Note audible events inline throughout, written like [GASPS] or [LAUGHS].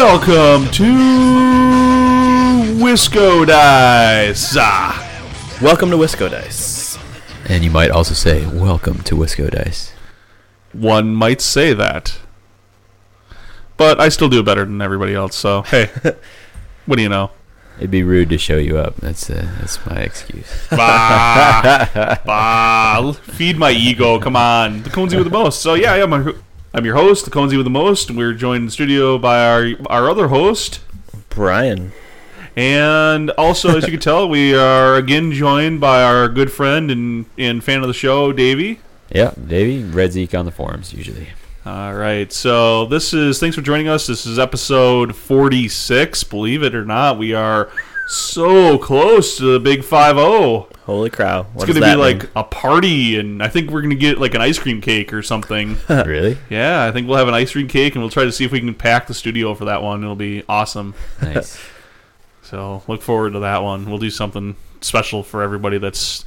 Welcome to Wisco Dice. Ah, Welcome to Wisco Dice. And you might also say, "Welcome to Wisco Dice." one might say that, but I still do better than everybody else. So hey, [LAUGHS] what do you know? It'd be rude to show you up. That's uh, that's my excuse. Bah, [LAUGHS] bah, feed my ego. Come on, the Conesy with the most. So yeah, yeah, I'm, a, I'm your host, the Conesy with the most, and we're joined in the studio by our our other host. Brian. And also, as you can [LAUGHS] tell, we are again joined by our good friend and, and fan of the show, Davey. Yeah, Davey, Red Zeke on the forums usually. All right, so this is thanks for joining us. This is episode 46. Believe it or not, we are so close to the big 5 0. Holy crow. It's going to be that like a party, and I think we're going to get like an ice cream cake or something. [LAUGHS] really? yeah, I think we'll have an ice cream cake, and we'll try to see if we can pack the studio for that one. It'll be awesome. Nice. [LAUGHS] So look forward to that one. We'll do something special for everybody that's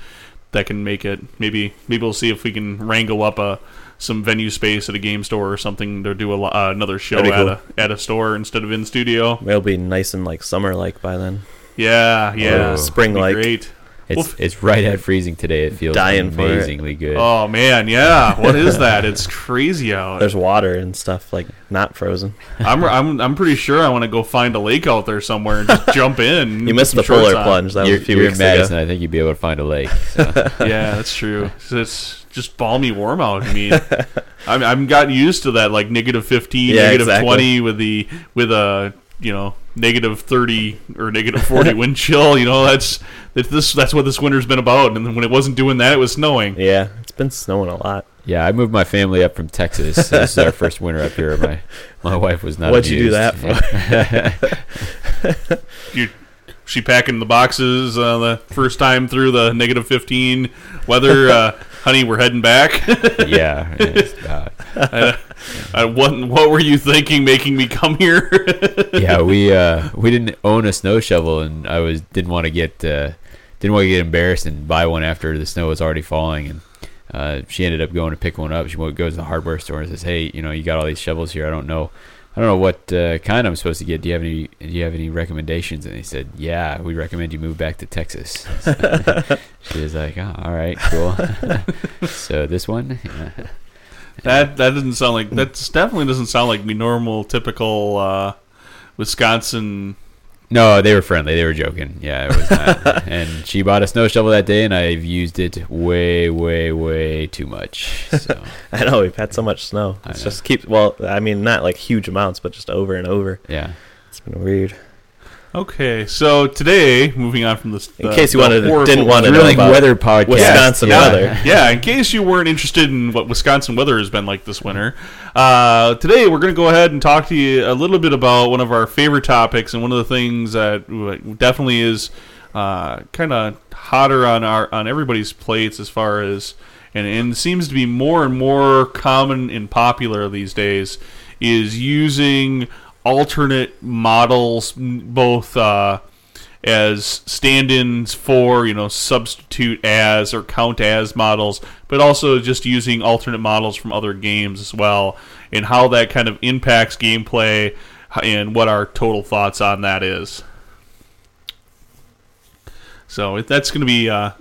that can make it. Maybe maybe we'll see if we can wrangle up a some venue space at a game store or something to do a, uh, another show at be a at a store instead of in studio. It'll be nice and like summer like by then. Yeah, yeah, Oh. Spring It'd like. Great. It's Well, it's right at freezing today. It feels Dying for it. amazingly good. Oh man, yeah. What is that? It's crazy out. There's water and stuff like not frozen. I'm I'm I'm pretty sure I want to go find a lake out there somewhere and just jump in. [LAUGHS] You missed the shorts polar on. plunge. That you're was a few you're weeks in Madison. ago. I think you'd be able to find a lake. So. [LAUGHS] yeah, that's true. It's just balmy warm out. I mean, [LAUGHS] I'm I'm gotten used to that like negative fifteen, Yeah, negative exactly. twenty with the with a you know negative thirty or negative forty [LAUGHS] wind chill. You know that's that's this that's what this winter's been about. And then when it wasn't doing that, it was snowing. Yeah, it's been snowing a lot. yeah, I moved my family up from Texas. This is our first winter up here. My my wife was not. What'd you do amused. that [LAUGHS] You, she packing the boxes uh, the first time through the negative fifteen weather. Uh, honey, we're heading back. [LAUGHS] yeah. it's about- [LAUGHS] uh, what what were you thinking, making me come here? [LAUGHS] yeah, we uh, we didn't own a snow shovel, and I was didn't want to get uh, didn't want to get embarrassed and buy one after the snow was already falling. And uh, she ended up going to pick one up. She goes to the hardware store and says, "Hey, you know, you got all these shovels here. I don't know, I don't know what uh, kind I'm supposed to get. Do you have any? Do you have any recommendations?" And they said, "Yeah, we recommend you move back to Texas." [LAUGHS] she was like, oh, "All right, cool." so this one, yeah. That that doesn't sound like that's definitely doesn't sound like me normal typical uh, Wisconsin. No, they were friendly. They were joking. Yeah, it was not. [LAUGHS] and she bought a snow shovel that day, and I've used it way, way, way too much. So [LAUGHS] I know we've had so much snow. I It's know. just keep well. I mean, not like huge amounts, but just over and over. yeah, It's been weird. Okay, so today, moving on from this, In case you wanted to- didn't want to know about weather podcast. Wisconsin yeah. weather. yeah, in case you weren't interested in what Wisconsin weather has been like this winter, uh, today we're going to go ahead and talk to you a little bit about one of our favorite topics and one of the things that definitely is uh, kind of hotter on our on everybody's plates as far as and, and seems to be more and more common and popular these days is using alternate models both uh, as stand-ins for you know substitute as or count as models but also just using alternate models from other games as well and how that kind of impacts gameplay and what our total thoughts on that is so that's going to be uh,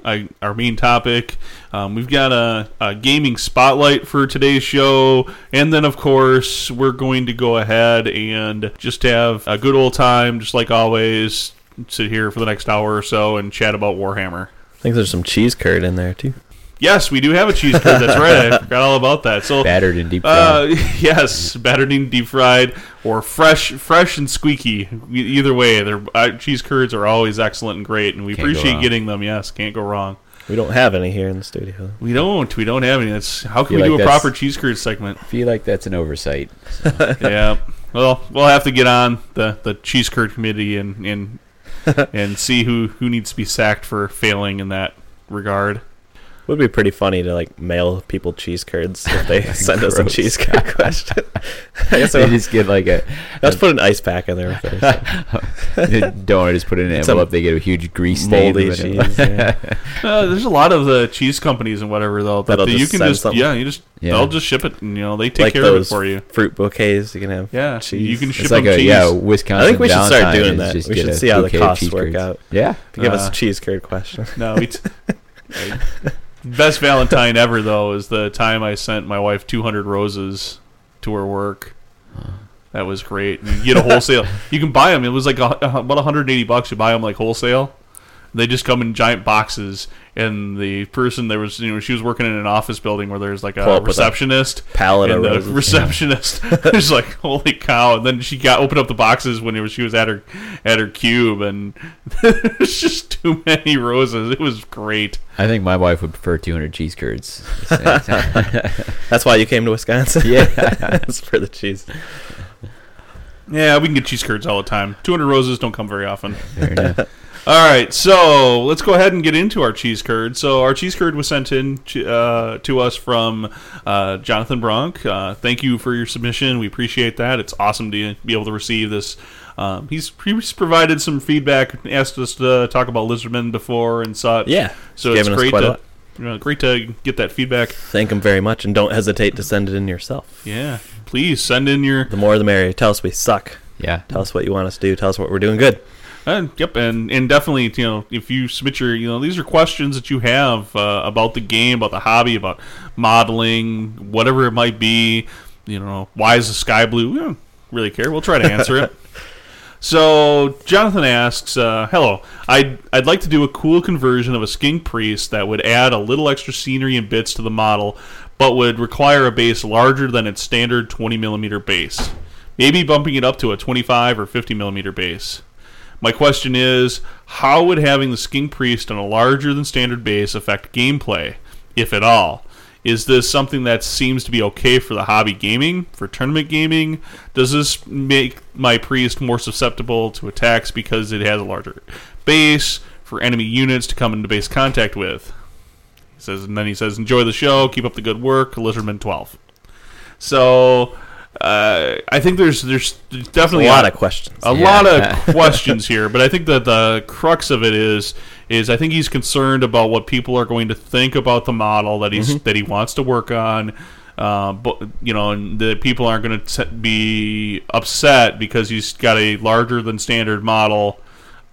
our main topic. Um, we've got a, a gaming spotlight for today's show, and then of course we're going to go ahead and just have a good old time, just like always. Sit here for the next hour or so and chat about Warhammer. I think there's some cheese curd in there too. Yes, we do have a cheese curd. That's right. I [LAUGHS] forgot all about that. So battered and deep uh, fried. [LAUGHS] yes, battered and deep fried, or fresh, fresh and squeaky. Either way, their uh, cheese curds are always excellent and great, and we Can't appreciate getting them. Yes, can't go wrong. We don't have any here in the studio. We don't. We don't have any. That's how can we do a proper cheese curd segment? feel like that's an oversight. [LAUGHS] yeah. Well, we'll have to get on the, the cheese curd committee and and and see who who needs to be sacked for failing in that regard. Would be pretty funny to like mail people cheese curds if they [LAUGHS] send us a cheese curd [LAUGHS] question. I guess [LAUGHS] they I'll- just get like a. let's put an ice pack in there with it. or something. they don't want just put it in an Some envelope. They get a huge grease stain. moldy cheese. Yeah. Uh, there's a lot of the cheese companies and whatever though that That'll you can just something. yeah you just Yeah. they'll just ship it and you know they take Like care of it for you. Fruit bouquets you can have. Yeah, cheese. you can ship It's like them a cheese. yeah Wisconsin. I think we should start doing that. We should see how the costs work curds. out. Yeah, Give us Uh, a cheese curd question. No, we t- best Valentine ever though is the time I sent my wife 200 roses to her work. That was great. You get a wholesale. you can buy them. It was like a, about 180 bucks. You buy them like wholesale. They just come in giant boxes. And the person there was, you know, she was working in an office building where there's like a up with a receptionist. Pallet of and the roses. receptionist [LAUGHS] [LAUGHS] was like, "Holy cow!" And then she got opened up the boxes when it was, she was at her at her cube, and [LAUGHS] it was just too many roses. It was great. I think my wife would prefer 200 cheese curds. That's why you came to Wisconsin. yeah, it's for the cheese. Yeah, we can get cheese curds all the time. 200 roses don't come very often. Fair enough. All right, so let's go ahead and get into our cheese curd. So our cheese curd was sent in to, uh, to us from uh, Jonathan Bronk. Uh, thank you for your submission. We appreciate that. It's awesome to be able to receive this. Um, he's, he's provided some feedback, asked us to talk about lizardmen before and such. Yeah. so it's great quite a to lot. you know, great to get that feedback. Thank him very much, and don't hesitate to send it in yourself. Yeah, please send in your The more the merrier. Tell us we suck. Yeah, Tell us what you want us to do. Tell us what we're doing good. And yep, and and definitely, you know, if you submit your, you know, these are questions that you have uh, about the game, about the hobby, about modeling, whatever it might be. You know, why is the sky blue? We don't really care. We'll try to answer it. [LAUGHS] So Jonathan asks, uh, "Hello, I'd I'd like to do a cool conversion of a skink priest that would add a little extra scenery and bits to the model, but would require a base larger than its standard 20 millimeter base. Maybe bumping it up to a 25 or 50 millimeter base." My question is, how would having the skink priest on a larger than standard base affect gameplay, if at all? Is this something that seems to be okay for the hobby gaming, for tournament gaming? Does this make my priest more susceptible to attacks because it has a larger base for enemy units to come into base contact with? He says, and then he says, "Enjoy the show. Keep up the good work, Lizardman 12." So, uh, I think there's there's definitely A lot of questions. a Yeah. lot of [LAUGHS] questions here, but I think that the crux of it is is I think he's concerned about what people are going to think about the model that he's that he wants to work on. Uh, but you know, and the people aren't going to be upset because he's got a larger than standard model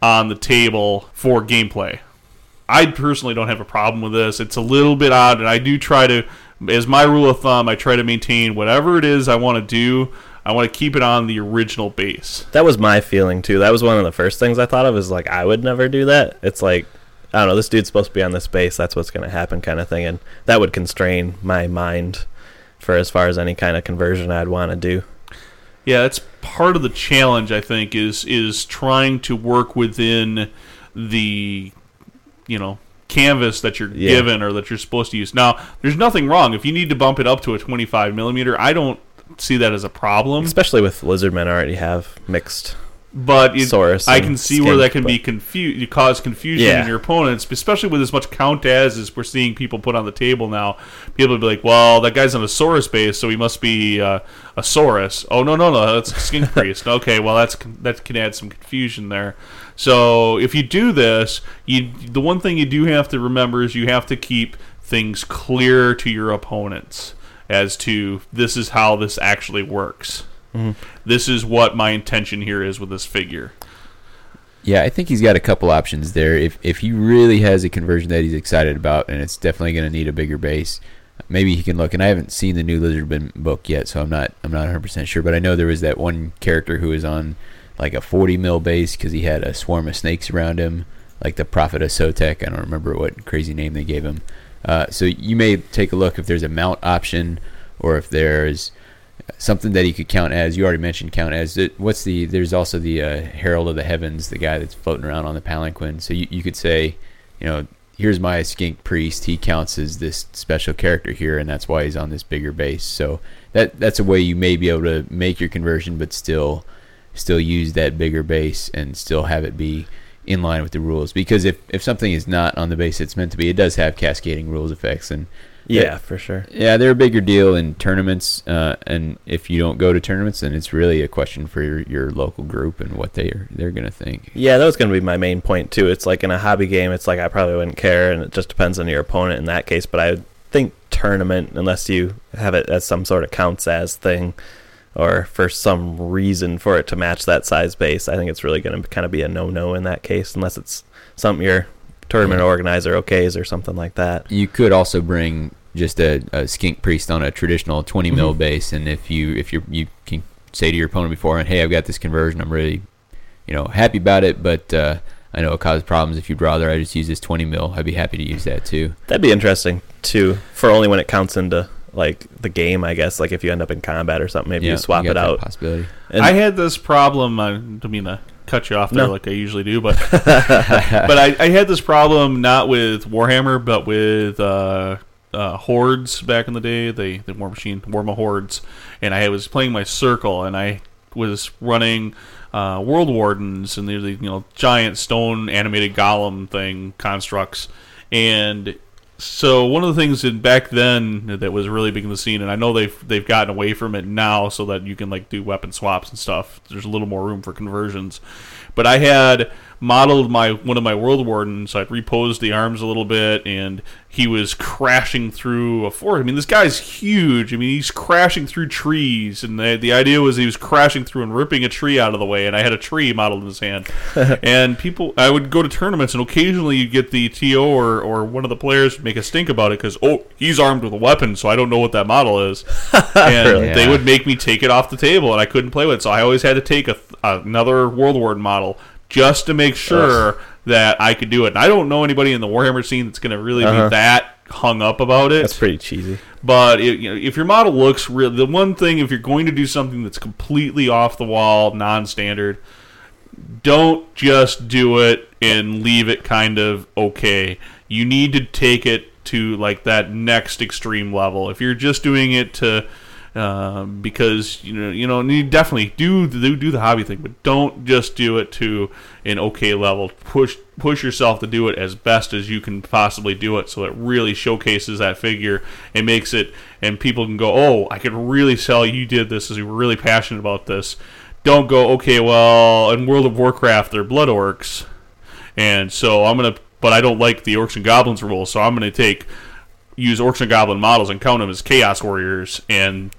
on the table for gameplay. I personally don't have a problem with this. It's a little bit odd, and I do try to, as my rule of thumb, I try to maintain whatever it is I want to do. I want to keep it on the original base. That was my feeling too. That was one of the first things I thought of. Is like I would never do that. It's like I don't know. This dude's supposed to be on this base. That's what's going to happen, kind of thing. And that would constrain my mind for as far as any kind of conversion I'd want to do. Yeah, that's part of the challenge. I think is is trying to work within the you know canvas that you're Yeah. given or that you're supposed to use. Now, there's nothing wrong if you need to bump it up to a 25 millimeter. I don't see that as a problem. Especially with lizardmen already have mixed. But it, Saurus I can see where that can be but- confused. You cause confusion Yeah. in your opponents, especially with as much count as as we're seeing people put on the table now. People will be like, "Well, that guy's on a Saurus base, so he must be uh, a Saurus." Oh no, no, no, that's a Skink [LAUGHS] Priest. Okay, well that's that can add some confusion there. So if you do this, you the one thing you do have to remember is you have to keep things clear to your opponents as to this is how this actually works. Mm-hmm. This is what my intention here is with this figure. Yeah, I think he's got a couple options there. If if he really has a conversion that he's excited about, and it's definitely going to need a bigger base, maybe he can look. And I haven't seen the new Lizardman book yet, so I'm not I'm not 100 percent sure. But I know there was that one character who was on like a 40 mil base because he had a swarm of snakes around him, like the Prophet of Sotek. I don't remember what crazy name they gave him. Uh, so you may take a look if there's a mount option, or if there's something that he could count as. You already mentioned count as. What's the? There's also the uh, Herald of the Heavens, the guy that's floating around on the palanquin. So you, you could say, you know, here's my skink priest. He counts as this special character here, and that's why he's on this bigger base. So that that's a way you may be able to make your conversion, but still still use that bigger base and still have it be in line with the rules because if, if something is not on the base it's meant to be, it does have cascading rules effects and Yeah, for sure. yeah, they're a bigger deal in tournaments, uh, and if you don't go to tournaments, then it's really a question for your, your local group and what they are they're gonna think. Yeah, that was going to be my main point too. It's like in a hobby game, it's like I probably wouldn't care, and it just depends on your opponent in that case. But I would think tournament, unless you have it as some sort of counts as thing, or for some reason for it to match that size base, I think it's really going to kind of be a no-no in that case, unless it's something your tournament organizer okays or something like that. You could also bring just a, a skink priest on a traditional 20 mil Mhm. base, and if you if you you can say to your opponent beforehand, hey, I've got this conversion, I'm really you know happy about it, but uh, I know it caused problems. If you'd rather I just use this 20 mil, I'd be happy to use that too. That'd be interesting too, for only when it counts into like the game, I guess. Like if you end up in combat or something, maybe Yeah, you swap got it out. Possibility. And- I had this problem. I don't mean to cut you off there No. like I usually do, but [LAUGHS] [LAUGHS] but I, I had this problem not with Warhammer, but with uh, uh, Hordes back in the day. The the War Machine, Warmahordes, and I was playing my Circle, and I was running uh, Woldwardens, and they're the you know giant stone animated golem thing constructs, and so one of the things that back then that was really big in the scene, and I know they've they've gotten away from it now, so that you can like do weapon swaps and stuff. There's a little more room for conversions, but I had modeled my one of my Woldwardens. I'd reposed the arms a little bit, and he was crashing through a forest. I mean, this guy's huge. I mean, he's crashing through trees, and the the idea was he was crashing through and ripping a tree out of the way. And I had a tree modeled in his hand, [LAUGHS] and people. I would go to tournaments, and occasionally you'd get the TO or or one of the players would make a stink about it because oh he's armed with a weapon, so I don't know what that model is, [LAUGHS] and Really? they Yeah. would make me take it off the table, and I couldn't play with it. So I always had to take a, another Woldwarden model just to make sure that I could do it. And I don't know anybody in the Warhammer scene that's going to really Uh-huh. be that hung up about it. That's pretty cheesy. But it, you know, if your model looks real, the one thing if you're going to do something that's completely off the wall, non-standard, don't just do it and leave it kind of okay. You need to take it to like that next extreme level. If you're just doing it to um, because you know you know you definitely do do do the hobby thing, but don't just do it to an okay level. Push push yourself to do it as best as you can possibly do it, so it really showcases that figure and makes it, and people can go, oh, I could really sell you did this, as you were really passionate about this. Don't go, okay, well, in World of Warcraft they're blood orcs, and so I'm gonna, but I don't like the orcs and goblins rule, so I'm gonna take use orcs and goblin models and count them as chaos warriors and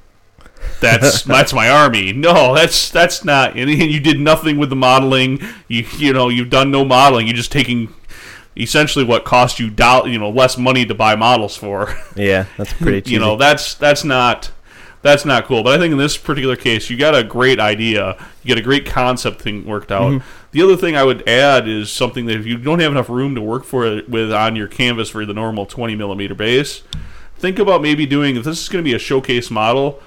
that's [LAUGHS] that's my army. No, that's that's not. And you did nothing with the modeling. You you know you've done no modeling. You're just taking essentially what cost you you know less money to buy models for. [LAUGHS] Yeah, that's pretty cheesy. [LAUGHS] you know that's that's not that's not cool. But I think in this particular case, you got a great idea. You get a great concept thing worked out. Mm-hmm. The other thing I would add is something that if you don't have enough room to work for it with on your canvas for the normal 20 millimeter base, think about maybe doing if this is going to be a showcase model.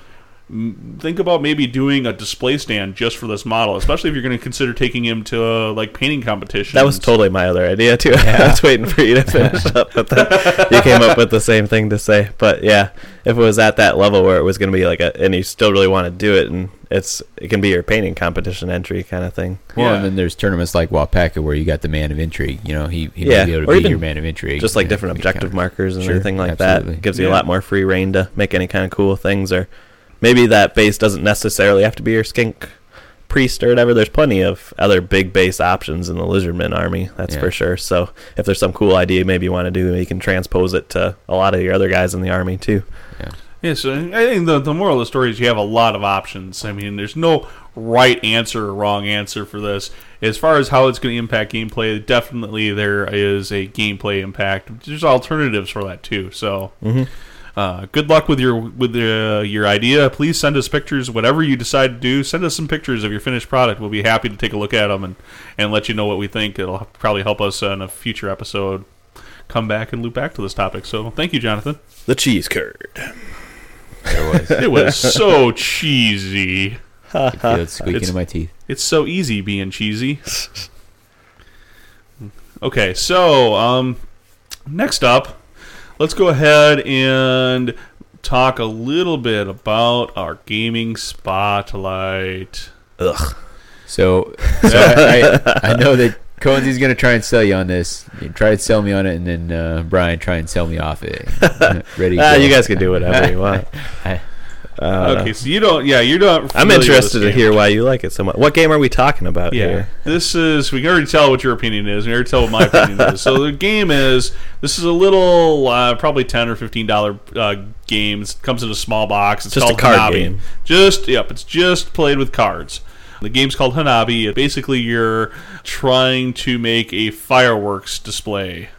M- Think about maybe doing a display stand just for this model, especially if you're going to consider taking him to uh, like painting competition. that was totally my other idea too. [LAUGHS] I was waiting for you to finish up with that. You came up with the same thing to say, but yeah, if it was at that level where it was going to be like a, and you still really want to do it, and it's it can be your painting competition entry kind of thing. Well, Yeah. and then there's tournaments like Wapaka where you got the man of intrigue. You know, he, he Yeah, might be able to or be your man of intrigue. just like Yeah, different objective markers and Sure, everything like absolutely. that. Gives you a lot more free reign to make any kind of cool things, or maybe that base doesn't necessarily have to be your skink priest or whatever. There's plenty of other big base options in the lizardman army, that's Yeah. for sure. So if there's some cool idea maybe you want to do, you can transpose it to a lot of your other guys in the army too. Yeah, so I think the, the moral of the story is you have a lot of options. I mean, there's no right answer or wrong answer for this. As far as how it's going to impact gameplay, definitely there is a gameplay impact. There's alternatives for that too. So, mm-hmm. Uh, good luck with your with the, your idea. Please send us pictures. Whatever you decide to do, send us some pictures of your finished product. We'll be happy to take a look at them and and let you know what we think. It'll probably help us in a future episode come back and loop back to this topic. So, thank you, Jonathan. The cheese curd. There was. [LAUGHS] It was so cheesy. I feel it squeaking It's- in my teeth. It's so easy being cheesy. Okay, so um, next up, let's go ahead and talk a little bit about our gaming spotlight. Ugh. So, [LAUGHS] so I, I, know that Cohensy's gonna try and sell you on this. You try to sell me on it, and then uh, Brian try and sell me off it. [LAUGHS] Ready? Ah, go. you guys can do whatever you want. [LAUGHS] I- Uh, okay, so you don't. Yeah, you're not. I'm interested to hear why you like it so much. What game are we talking about Yeah, here? this is. We can already tell what your opinion is. We already tell what my opinion [LAUGHS] is. So the game is. This is a little, uh, probably ten or fifteen dollar uh, game. It comes in a small box. It's Just a called card Hanabi. game. Just yep. It's just played with cards. The game's called Hanabi. Basically, you're trying to make a fireworks display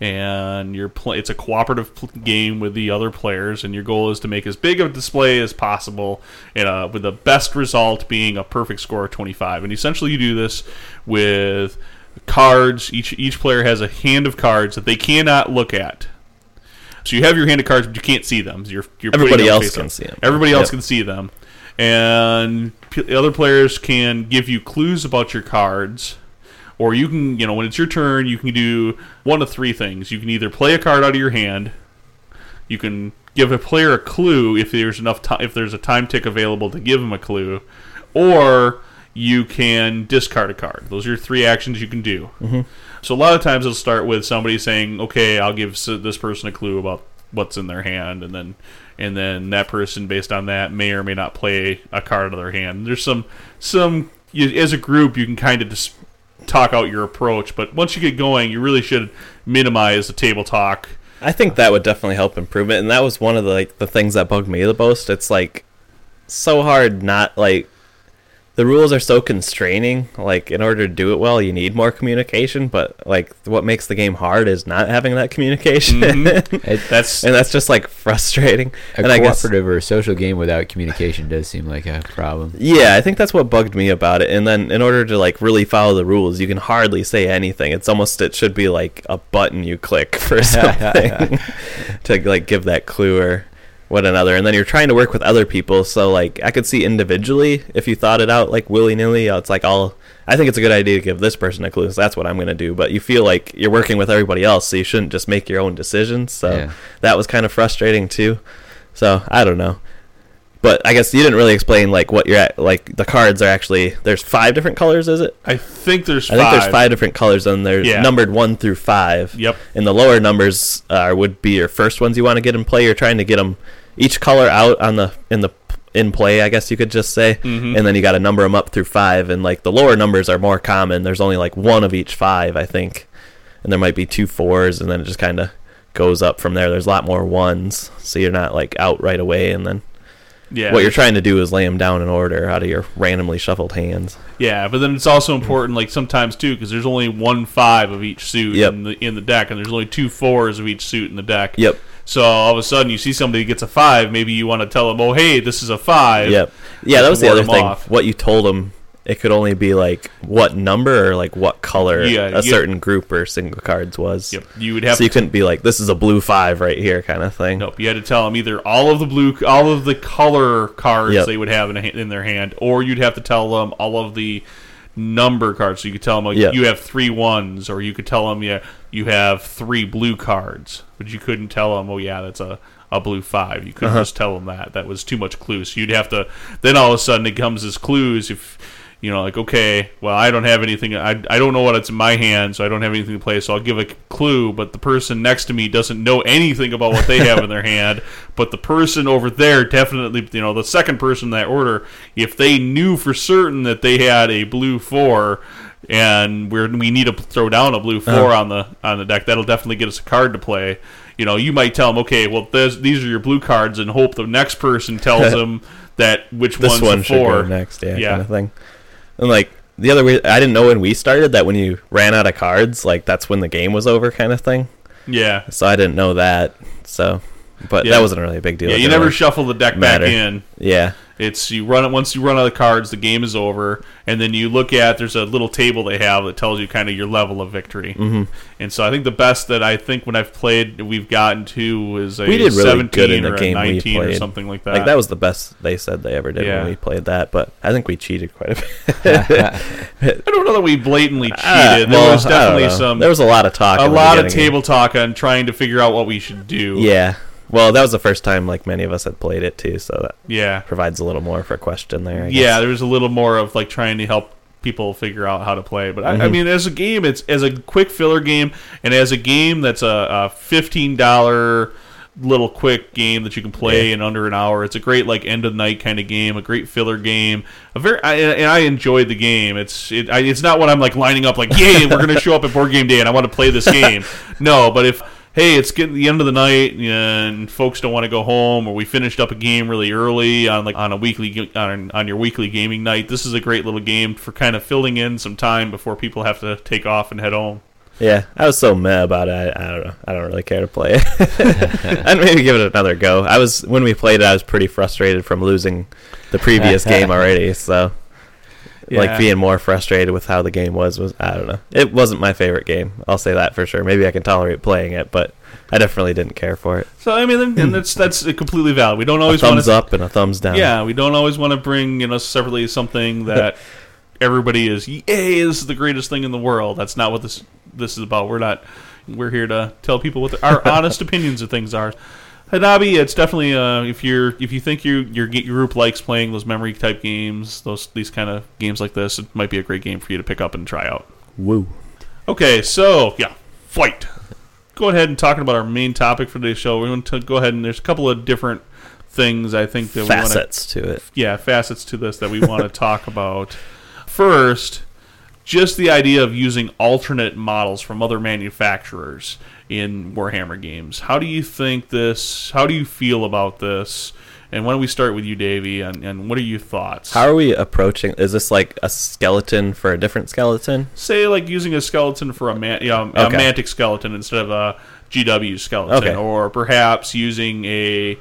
and you're play- it's a cooperative pl- game with the other players and your goal is to make as big of a display as possible and uh, with the best result being a perfect score of 25 and essentially you do this with cards each each player has a hand of cards that they cannot look at so you have your hand of cards but you can't see them you're, you're Everybody else can up. see 'em. everybody else Yep. can see them and p- the other players can give you clues about your cards or you can you know when it's your turn you can do one of three things. You can either play a card out of your hand you can give a player a clue if there's enough time if there's a time tick available to give them a clue or you can discard a card. Those are your three actions you can do. Mm-hmm. So a lot of times it'll start with somebody saying okay i'll give this person a clue about what's in their hand and then and then that person based on that may or may not play a card out of their hand. There's some some you, as a group you can kind of just talk out your approach but once you get going you really should minimize the table talk I think that would definitely help improve it, and that was one of the like the things that bugged me the most. It's like so hard not like the rules are so constraining. Like in order to do it well, you need more communication. But like what makes the game hard is not having that communication, mm-hmm. [LAUGHS] It- that's and that's just like frustrating. a and I guess cooperative or a social game without communication does seem like a problem. Yeah, I think that's what bugged me about it. And then in order to like really follow the rules, you can hardly say anything. It's almost it should be like a button you click [LAUGHS] for [LAUGHS] something to like give that clue or what another. And then you're trying to work with other people, so like I could see individually if you thought it out like willy nilly, it's like all I think it's a good idea to give this person a clue. So that's what I'm gonna do. But you feel like you're working with everybody else, so you shouldn't just make your own decisions. So Yeah. that was kind of frustrating too. So I don't know. But I guess you didn't really explain like what you're at. Like the cards are actually there's five different colors, is it? i think there's I think there's five different colors, and they're Yeah. numbered one through five. yep And the lower numbers uh, would be your first ones you want to get in play. You're trying to get them each color out on the in the in play, I guess you could just say. Mhm. And then you got to number them up through five. And like the lower numbers are more common. There's only like one of each five, I think. And there might be two fours, and then it just kind of goes up from there. There's a lot more ones, so you're not like out right away. And then yeah what you're trying to do is lay them down in order out of your randomly shuffled hands. Yeah, but then it's also important, like sometimes too, because there's only one five of each suit Yep. in the in the deck, and there's only two fours of each suit in the deck. Yep. So all of a sudden, you see somebody gets a five. Maybe you want to tell them, "Oh, hey, this is a five. Yep. Yeah, that was the other thing. off. What you told them, it could only be like what number or like what color Yeah, a certain group or single cards was. Yep. You would have So you to. couldn't be like, this is a blue five right here, kind of thing. Nope. You had to tell them either all of the blue, all of the color cards Yep. they would have in, a, ha- in their hand, or you'd have to tell them all of the number cards. So you could tell them, like, Yep. you have three ones, or you could tell them, yeah, you have three blue cards, but you couldn't tell them, oh yeah, that's a a blue five. You couldn't Uh-huh. just tell them that. That was too much clues. So you'd have to. Then all of a sudden, it comes as clues if. You know, like okay, well, I don't have anything. I, I don't know what it's in my hand, so I don't have anything to play. So I'll give a clue, but the person next to me doesn't know anything about what they have in their [LAUGHS] hand. But the person over there definitely, you know, the second person in that order, if they knew for certain that they had a blue four, and we're we need to throw down a blue 4 Uh-huh. on the on the deck, that'll definitely get us a card to play. You know, you might tell them, okay, well, there's, these are your blue cards, and hope the next person tells [LAUGHS] them that which This one's one should four. go next, yeah, Yeah. kind of thing. And like the other way, I didn't know when we started that when you ran out of cards, like that's when the game was over, kind of thing. Yeah, So I didn't know that. So, but Yeah. that wasn't really a big deal. yeah. You never shuffle the deck matter. back in. yeah, It's you run it once you run out of cards, the game is over, and then you look at there's a little table they have that tells you kind of your level of victory. Mm-hmm. And so I think the best that I think when I've played we've gotten to is a We did really 17 good in the or game we 19 or something like that. like that was the best they said they ever did Yeah. when we played that. But I think we cheated quite a bit. [LAUGHS] I don't know that we blatantly cheated. Ah, there well, was definitely some There was a lot of talk. a lot of table talk on trying to figure out what we should do. Yeah. Well, that was the first time like many of us had played it too, so that Yeah. provides a little more for a question there. I Yeah, guess. there was a little more of like trying to help people figure out how to play. But I, I Mhm. mean, as a game, it's as a quick filler game, and as a game that's a, a fifteen dollar little quick game that you can play in under an hour. It's a great like end of night kind of game, a great filler game. A very I, and I enjoyed the game. It's it, I, it's not what I'm like lining up like, yay, we're gonna [LAUGHS] show up at board game day and I want to play this game. [LAUGHS] no, but if hey, it's getting the end of the night and folks don't want to go home, or we finished up a game really early on like on a weekly on on your weekly gaming night. This is a great little game for kind of filling in some time before people have to take off and head home. Yeah, I was so mad about it. I, I don't know. I don't really care to play it. [LAUGHS] I'd maybe give it another go. I was when we played it, I was pretty frustrated from losing the previous [LAUGHS] game already. So, Yeah. like being more frustrated with how the game was was I don't know. It wasn't my favorite game. I'll say that for sure. Maybe I can tolerate playing it, but I definitely didn't care for it. So I mean, and- and hmm. that's that's completely valid. We don't A always want thumbs to up and a thumbs down. Yeah, we don't always want to bring you know separately something [LAUGHS] that everybody is yay this is the greatest thing in the world. That's not what this this is about. We're not. We're here to tell people what the, our [LAUGHS] honest opinions of things are. Hanabi, it's definitely uh, if you're if you think you your, your group likes playing those memory type games, those these kind of games like this, it might be a great game for you to pick up and try out. Woo. Okay, so yeah, fight. Go ahead and talking about our main topic for today's show. We're going to go ahead and there's a couple of different things I think that we want to Facets to it. yeah facets to this that we want to [LAUGHS] talk about. First, just the idea of using alternate models from other manufacturers in Warhammer games. How do you think this? How do you feel about this? And why don't we start with you, Davey? And, and what are your thoughts? How are we approaching? Is this like a skeleton for a different skeleton? Say like using a skeleton for a man, you know, a Okay. mantic skeleton instead of a GW skeleton, Okay. or perhaps using a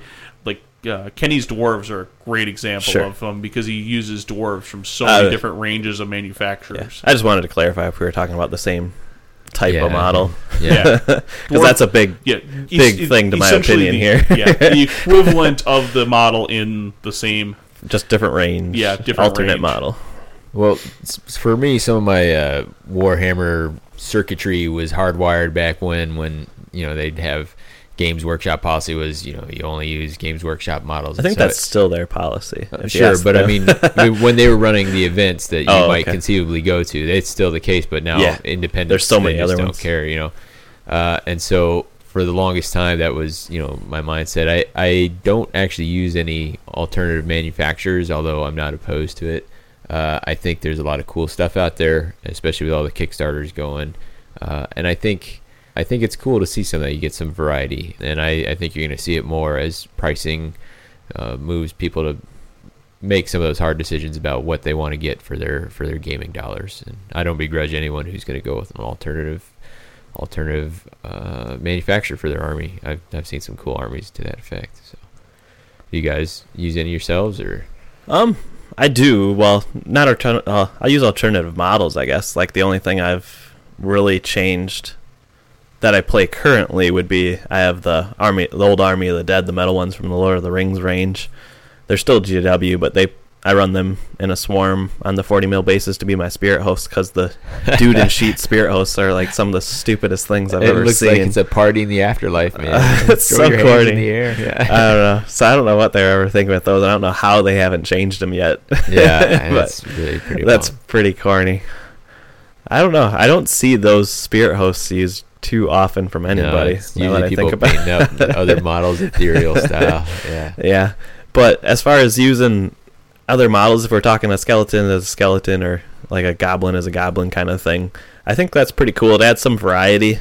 uh, Kenny's dwarves are a great example Sure. of them because he uses dwarves from so Uh, many different ranges of Yeah. manufacturers. I just wanted to clarify if we were talking about the same type Yeah. of model. Yeah. [LAUGHS] Because Dwarf- that's a big Yeah, Big es- thing to my opinion the- here. yeah, the [LAUGHS] equivalent of the model in the same. just different range. Yeah, different alternate range. model. Well, for me, some of my uh, Warhammer circuitry was hardwired back when, when you know they'd have Games Workshop policy was you know you only use Games Workshop models. I think so that's still their policy. it- sure, but I mean when they were running the events that you [LAUGHS] Oh, might okay. conceivably go to, it's still the case. But now Yeah. independent, There's so many other don't care, you know. Uh, and so for the longest time, that was you know my mindset. I I don't actually use any alternative manufacturers, although I'm not opposed to it. Uh, I think there's a lot of cool stuff out there, especially with all the Kickstarters going. Uh, and I think I think it's cool to see some that. You get some variety, and I, I think you're going to see it more as pricing uh, moves people to make some of those hard decisions about what they want to get for their for their gaming dollars. And I don't begrudge anyone who's going to go with an alternative alternative uh, manufacturer for their army. I've I've seen some cool armies to that effect. So, you guys use any yourselves or? Um, I do. Well, not altern- uh, I use alternative models. I guess like the only thing I've really changed that I play currently would be I have the army, the old Army of the Dead, the metal ones from the Lord of the Rings range. They're still GW, but they I run them in a swarm on the 40 mil basis to be my spirit host because the [LAUGHS] dude and sheet spirit hosts are like some of the stupidest things I've it ever looks seen. like it's a party in the afterlife, man. [LAUGHS] It's so corny. in the air. [LAUGHS] Yeah. I don't know. So I don't know what they're ever thinking with those. I don't know how they haven't changed them yet. yeah, But that's really pretty. That's pretty corny. I don't know. I don't see those spirit hosts used too often from anybody. that usually I people think about painting up [LAUGHS] other models ethereal [LAUGHS] style. Yeah. Yeah, but as far as using other models, if we're talking a skeleton as a skeleton or like a goblin as a goblin kind of thing, I think that's pretty cool. It adds some variety,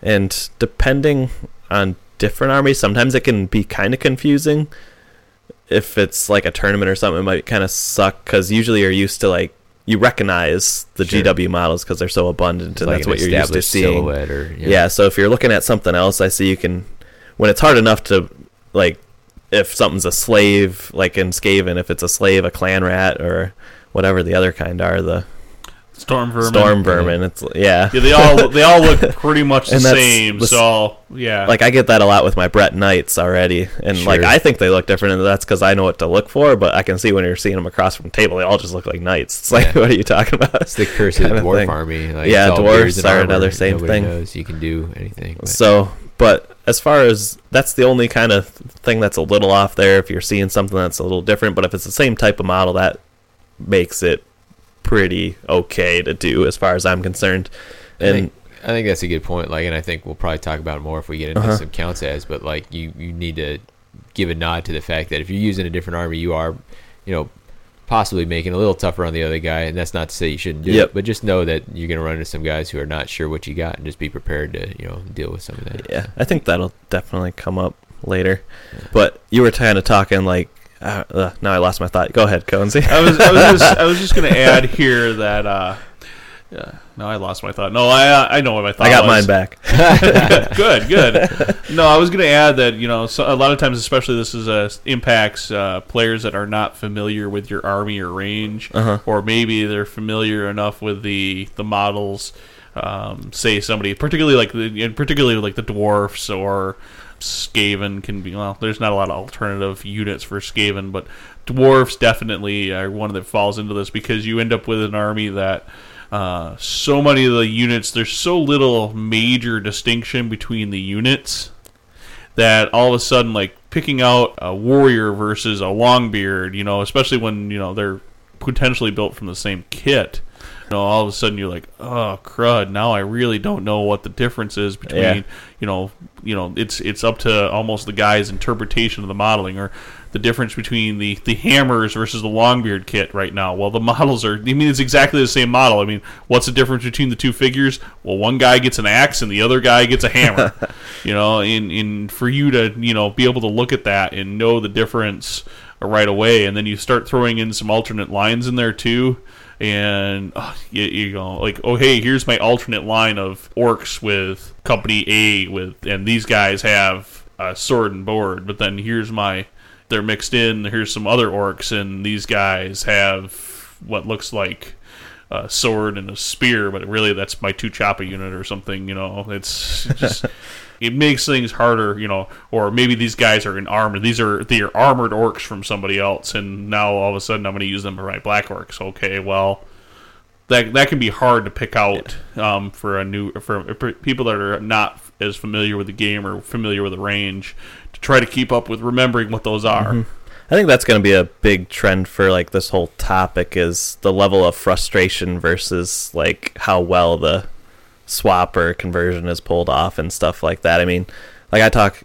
and depending on different armies, sometimes it can be kind of confusing. If it's like a tournament or something, it might kind of suck because usually you're used to like you recognize the Sure. GW models because they're so abundant, and like that's an what you're used to seeing. or Yeah. so if you're looking at something else, I see you can when it's hard enough to like if something's a slave, like in Skaven, if it's a slave, a clan rat, or whatever the other kind are, the Stormvermin. storm vermin. It's yeah. Yeah, they all they all look [LAUGHS] pretty much the same. the- So yeah, Like I get that a lot with my Brett Knights already, and like I think they look different, and that's because I know what to look for. But I can see when you're seeing them across from the table, they all just look like knights. It's like, Yeah. what are you talking about? It's the curse [LAUGHS] of the Kinda dwarf thing. army. Like, Yeah, it's all dwarves are armor. another same Nobody thing. Knows you can do anything. but- So, but as far as that's the only kind of thing that's a little off there. If you're seeing something that's a little different, but if it's the same type of model, that makes it pretty okay to do as far as I'm concerned. I And think, I think that's a good point. Like, and I think we'll probably talk about it more if we get into Uh-huh. some counts as. But like, you you need to give a nod to the fact that if you're using a different army, you are, you know, possibly making it a little tougher on the other guy. And that's not to say you shouldn't do Yep. it, but just know that you're going to run into some guys who are not sure what you got, and just be prepared to you know deal with some of that. yeah, I think that'll definitely come up later. But you were kind of talking like, uh, uh, now I lost my thought. Go ahead, Coensy. I was, I was just, I was just going [LAUGHS] to add here that. Uh, yeah, no, I lost my thought. No, I, uh, I know what my thought. I got was. mine back. [LAUGHS] [LAUGHS] good, good. No, I was going to add that you know so a lot of times, especially this is uh, impacts uh, players that are not familiar with your army or range, Uh-huh. or maybe they're familiar enough with the the models. Um, say somebody, particularly like the particularly like the dwarfs or Skaven can be. Well, there's not a lot of alternative units for Skaven, but dwarfs definitely are one that falls into this because you end up with an army that uh, so many of the units there's so little major distinction between the units that all of a sudden like picking out a warrior versus a longbeard you know especially when you know they're potentially built from the same kit you know all of a sudden you're like oh crud now i really don't know what the difference is between Yeah. you know you know it's it's up to almost the guy's interpretation of the modeling or the difference between the the hammers versus the longbeard kit right now. Well the [LAUGHS] models are i mean it's exactly the same model. I mean what's the difference between the two figures? Well one guy gets an axe and the other guy gets a hammer. [LAUGHS] You know in in for you to you know be able to look at that and know the difference right away and then you start throwing in some alternate lines in there too and uh, you, you go like oh hey here's my alternate line of orcs with company a with and these guys have a sword and board but then here's my they're mixed in here's some other orcs and these guys have what looks like a sword and a spear but really that's my two choppa unit or something you know? It's [LAUGHS] just it makes things harder, you know, or maybe these guys are in armor. These are they are armored orcs from somebody else, and now all of a sudden I'm going to use them for my black orcs. Okay, well, that that can be hard to pick out um, for a new for, for people that are not as familiar with the game or familiar with the range to try to keep up with remembering what those are. I think that's going to be a big trend for like this whole topic is the level of frustration versus like how well the swap or conversion is pulled off and stuff like that. I mean, like I talk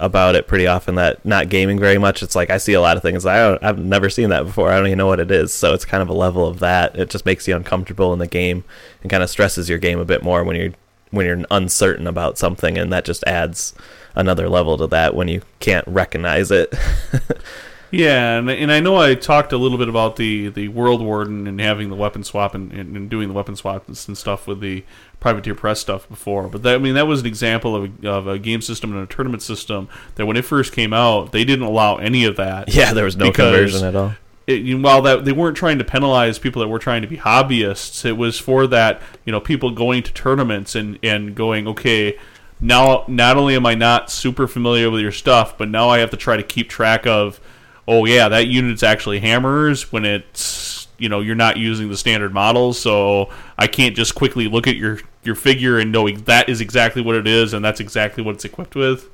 about it pretty often that not gaming very much. It's like I see a lot of things I I've never seen that before. I don't even know what it is. So it's kind of a level of that. It just makes you uncomfortable in the game and kind of stresses your game a bit more when you're when you're uncertain about something, and that just adds another level to that when you can't recognize it. [LAUGHS] Yeah, and, and I know I talked a little bit about the, the Woldwarden and having the weapon swap and, and doing the weapon swaps and stuff with the Privateer Press stuff before, but that I mean that was an example of a, of a game system and a tournament system that when it first came out they didn't allow any of that. [LAUGHS] yeah, there was no conversion at all. it, while that they weren't trying to penalize people that were trying to be hobbyists, it was for that you know people going to tournaments and and going okay. Now, not only am I not super familiar with your stuff, but now I have to try to keep track of, oh yeah, that unit's actually hammers when it's you know you're not using the standard models, so I can't just quickly look at your your figure and knowing that is exactly what it is and that's exactly what it's equipped with.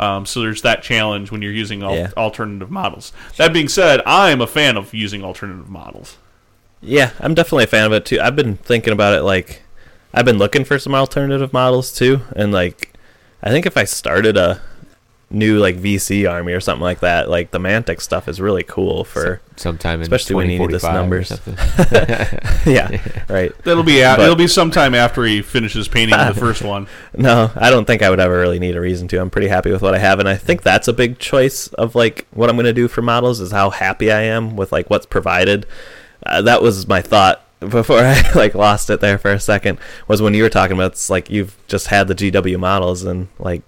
Um, so there's that challenge when you're using al- Yeah. alternative models. That being said, I'm a fan of using alternative models. Yeah, I'm definitely a fan of it too. I've been thinking about it like I've been looking for some alternative models too, and like I think if I started a new like VC army or something like that, like the Mantic stuff is really cool for sometime in Especially when you need this numbers. [LAUGHS] yeah, [LAUGHS] right. That'll be a- But- it'll be sometime after he finishes painting the first one. [LAUGHS] No, I don't think I would ever really need a reason to. I'm pretty happy with what I have, and I think that's a big choice of like what I'm going to do for models is how happy I am with like what's provided. Uh, that was my thought before I like lost it there for a second. Was when you were talking about it's like you've just had the GW models and like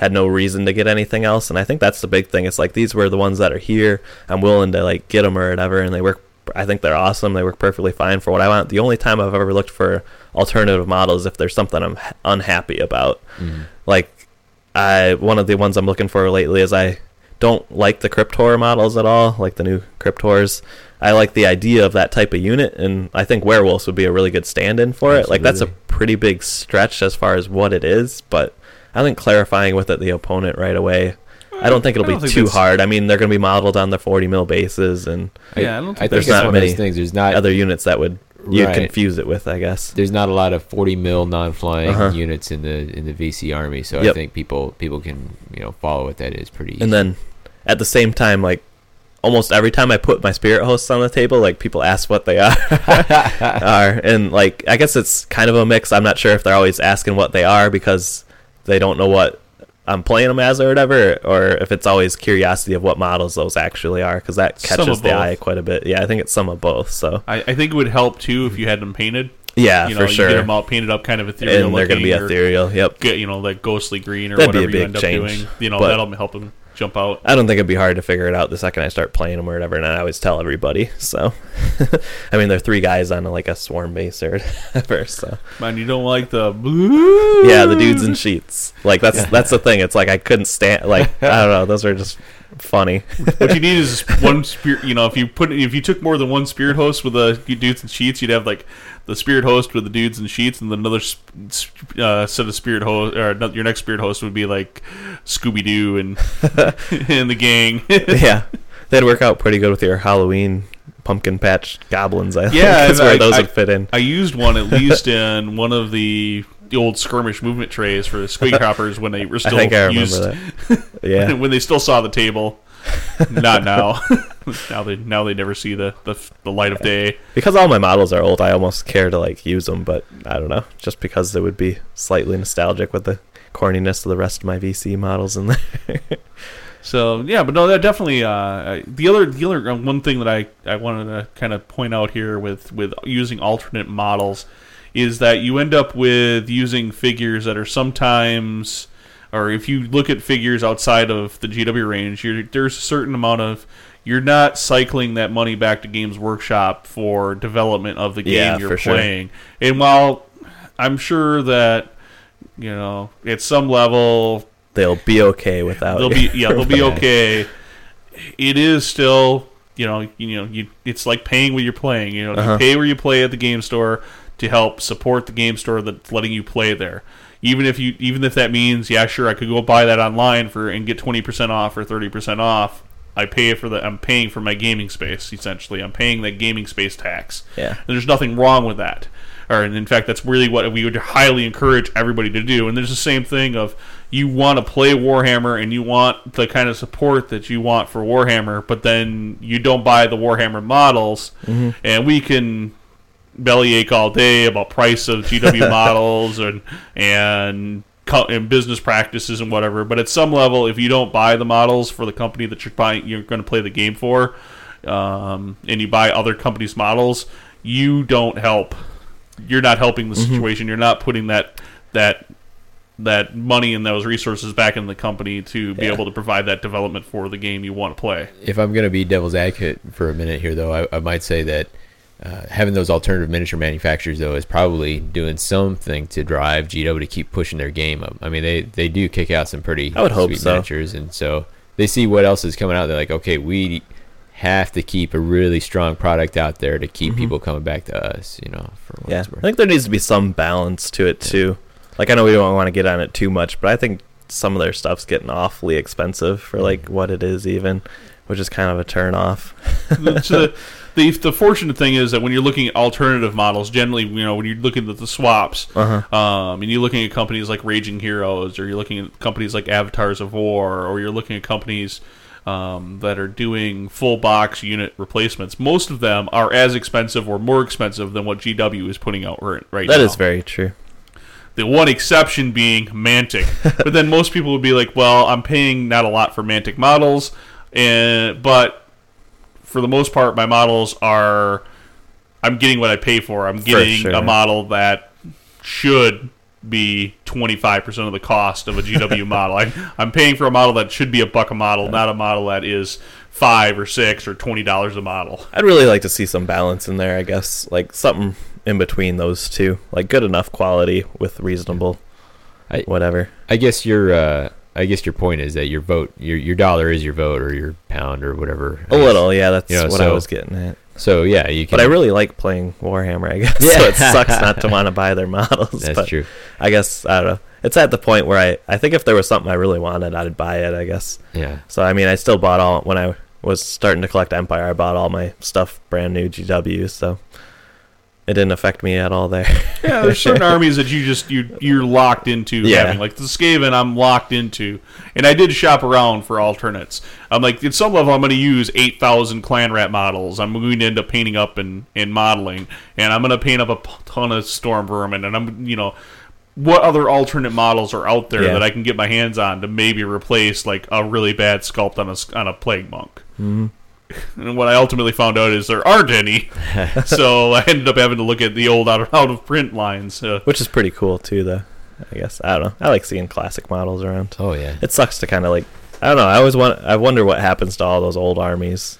had no reason to get anything else, and I think that's the big thing. It's like these were the ones that are here. I'm willing to like get them or whatever, and they work. I think they're awesome. They work perfectly fine for what I want. The only time I've ever looked for alternative models if there's something I'm unhappy about. Mhm. Like, I one of the ones I'm looking for lately is I don't like the Crypt Horror models at all, like the new Crypt Horrors. I like the idea of that type of unit, and I think werewolves would be a really good stand-in for it. Like that's a pretty big stretch as far as what it is, but I think clarifying with it the opponent right away I don't think it'll don't be think too that's- hard. I mean, they're going to be modeled on the 40 mil bases and Yeah, I don't I think think there's it's not one of many those things. There's not other units that would you'd Right. confuse it with, I guess. there's not a lot of 40 mil non-flying Uh-huh. units in the in the VC army, so I think people people can you know follow what that is pretty. Easy. And then at the same time, like almost every time I put my spirit hosts on the table, like people ask what they are, [LAUGHS] [LAUGHS] are, and like I guess it's kind of a mix. I'm not sure if they're always asking what they are because they don't know what I'm playing them as or whatever, or if it's always curiosity of what models those actually are because that catches the eye quite a bit. Yeah, I think it's some of both. So I, I think it would help too if you had them painted. yeah, you know, for you sure. get them all painted up, kind of ethereal and they're going to be ethereal. Yep. Get you know like ghostly green or That'd be a whatever you big end up change, doing. You know but- that'll help them jump out. I don't think it'd be hard to figure it out the second I start playing them or whatever, and I always tell everybody. [LAUGHS] So, [LAUGHS] I mean, they're three guys on like a swarm base or [LAUGHS] whatever. So, Man, you don't like the blue. yeah, the dudes in sheets. Like that's that's the thing. It's like I couldn't stand. Like I don't know. Those are just funny. What you need is [LAUGHS] one spirit. You know, if you put if you took more than one spirit host with the dudes and sheets, you'd have like the spirit host with the dudes and sheets, and then another uh, set of spirit host. Or your next spirit host would be like Scooby Doo and [LAUGHS] and the gang. yeah, [LAUGHS] they'd work out pretty good with your Halloween pumpkin patch goblins. I Yeah, think is where I- those I- would fit in. I used one at least in one of the, the old skirmish movement trays for the squig [LAUGHS] hoppers when they were I still think I remember used that. [LAUGHS] Yeah, when they still saw the table. Not now. [LAUGHS] now they now they never see the, the the light of day. because all my models are old, I almost care to like use them, but I don't know, just because it would be slightly nostalgic with the corniness of the rest of my VC models in there. So yeah, but no, that definitely. Uh, uh, the other, the other uh, one thing that I, I wanted to kind of point out here with with using alternate models is that you end up with using figures that are sometimes, or if you look at figures outside of the GW range, you're, there's a certain amount of you're not cycling that money back to Games Workshop for development of the game Yeah, you're for sure. playing. And while I'm sure that you know at some level They'll be okay without. they'll be yeah they'll be [LAUGHS] okay it is still you know you know you it's like paying what you're playing you know Uh-huh. you pay where you play at the game store to help support the game store that's letting you play there even if you even if that means yeah sure I could go buy that online for and get 20% off or 30% off I pay for the I'm paying for my gaming space essentially I'm paying that gaming space tax Yeah. and there's nothing wrong with that. Or and in fact, that's really what we would highly encourage everybody to do. And there's the same thing of you want to play Warhammer and you want the kind of support that you want for Warhammer, but then you don't buy the Warhammer models, mm-hmm. and we can bellyache all day about price of GW [LAUGHS] models and and and business practices and whatever. But at some level, if you don't buy the models for the company that you're buying, you're going to play the game for, um, and you buy other companies' models, you don't help. You're not helping the situation. You're not putting that that that money and those resources back in the company to be Yeah. able to provide that development for the game you want to play. if I'm going to be devil's advocate for a minute here, though, I, I might say that uh, having those alternative miniature manufacturers, though, is probably doing something to drive GW to keep pushing their game up. I mean, they, they do kick out some pretty I would hope so. miniatures, and so they see what else is coming out. They're like, okay, we have to keep a really strong product out there to keep people coming back to us. You know, for what Yeah, it's I think there needs to be some balance to it too. Like I know we don't want to get on it too much, but I think some of their stuff's getting awfully expensive for like what it is, even, which is kind of a turn off. [LAUGHS] the, the fortunate thing is that when you're looking at alternative models, generally, you know, when you're looking at the swaps, Uh-huh. um, and you're looking at companies like Raging Heroes, or you're looking at companies like Avatars of War, or you're looking at companies um, that are doing full box unit replacements. Most of them are as expensive or more expensive than what GW is putting out right, right That now. is very true. The one exception being Mantic. [LAUGHS] but then most people would be like, well, I'm paying not a lot for Mantic models, and but for the most part, my models are. I'm getting what I pay for. I'm getting sure. a model that should be 25% of the cost of a GW [LAUGHS] model. I, I'm paying for a model that should be a buck a model, not a model that is five or six or twenty dollars a model. I'd really like to see some balance in there. I guess like something in between those two, like good enough quality with reasonable, I- whatever. I guess your uh, I guess your point is that your vote, your your dollar is your vote, or your pound, or whatever. A little, yeah. That's You know, what I was getting at. So yeah, you can. But I really like playing Warhammer. I guess Yeah. [LAUGHS] so. It sucks not to want to buy their models. That's but true. I guess I don't know. it's at the point where I I think if there was something I really wanted, I'd buy it. I guess. Yeah. So I mean, I still bought all when I was starting to collect Empire. I bought all my stuff brand new GW, so it didn't affect me at all there. Yeah, there's [LAUGHS] certain armies that you just you you're locked into Yeah. having. Like the Skaven, I'm locked into, and I did shop around for alternates. I'm like, at some level, I'm going to use eight thousand clan rat models. I'm going to end up painting up and and modeling, and I'm going to paint up a ton of stormvermin, and I'm you know. What other alternate models are out there Yeah. that I can get my hands on to maybe replace like a really bad sculpt on a on a plague monk? Mm-hmm. [LAUGHS] And what I ultimately found out is there aren't any, [LAUGHS] so I ended up having to look at the old out of, out of print lines. Uh, which is pretty cool too, though. I guess I don't know. I like seeing classic models around. Oh yeah. It sucks to kind of like I don't know. I always want. I wonder what happens to all those old armies.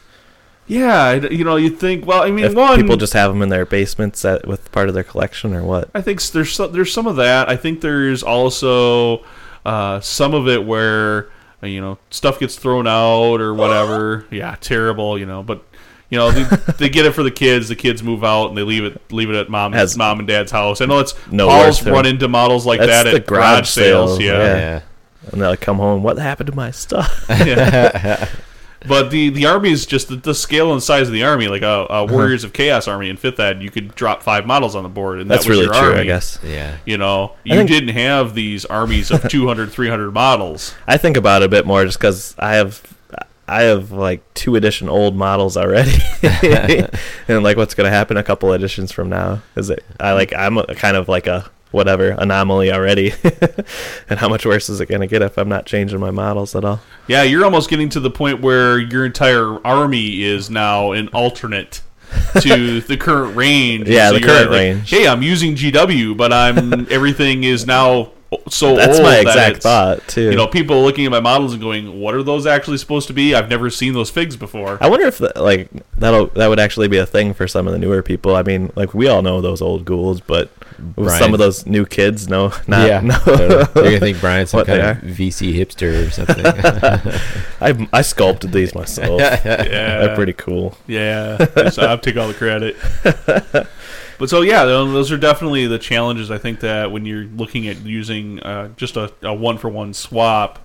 Yeah, you know, you think. Well, I mean, If one people just have them in their basements at, with part of their collection or what? I think there's some, there's some of that. I think there's also uh, some of it where you know stuff gets thrown out or whatever. [GASPS] yeah, terrible. You know, but you know they, they get it for the kids. The kids move out and they leave it leave it at mom Has- mom and dad's house. I know it's No Paul's run into models like That's that the at garage, sales. sales, Yeah. yeah. Yeah. And they'll come home. What happened to my stuff? [LAUGHS] [LAUGHS] But the the army is just the, the scale and size of the army. Like a, a uh-huh. Warriors of Chaos army in fifth ed, you could drop five models on the board, and That's that was really your true. army. I guess. Yeah. You know, you think- didn't have these armies of [LAUGHS] 200, 300 models. I think about it a bit more just because I have. I have like two edition old models already, [LAUGHS] [LAUGHS] and like what's gonna happen a couple editions from now? Is it? I like I'm a, kind of like a whatever anomaly already, [LAUGHS] and how much worse is it gonna get if I'm not changing my models at all? Yeah, you're almost getting to the point where your entire army is now an alternate to [LAUGHS] the current range. Yeah, the current like, range. Hey, I'm using GW, but I'm [LAUGHS] everything is now so That's old my that exact it's- thought too. You know, people looking at my models and going, "What are those actually supposed to be? I've never seen those figs before." I wonder if that, like that'll that would actually be a thing for some of the newer people. I mean, like we all know those old ghouls, but with Brian. some of those new kids, no, not yeah. no. They're gonna think [LAUGHS] Brian's some What kind of. VC hipster or something. [LAUGHS] I I sculpted these myself. [LAUGHS] yeah, They're pretty cool. Yeah, so I'll take all the credit. But so yeah, those are definitely the challenges. I think that when you're looking at using uh, just a, a one for one swap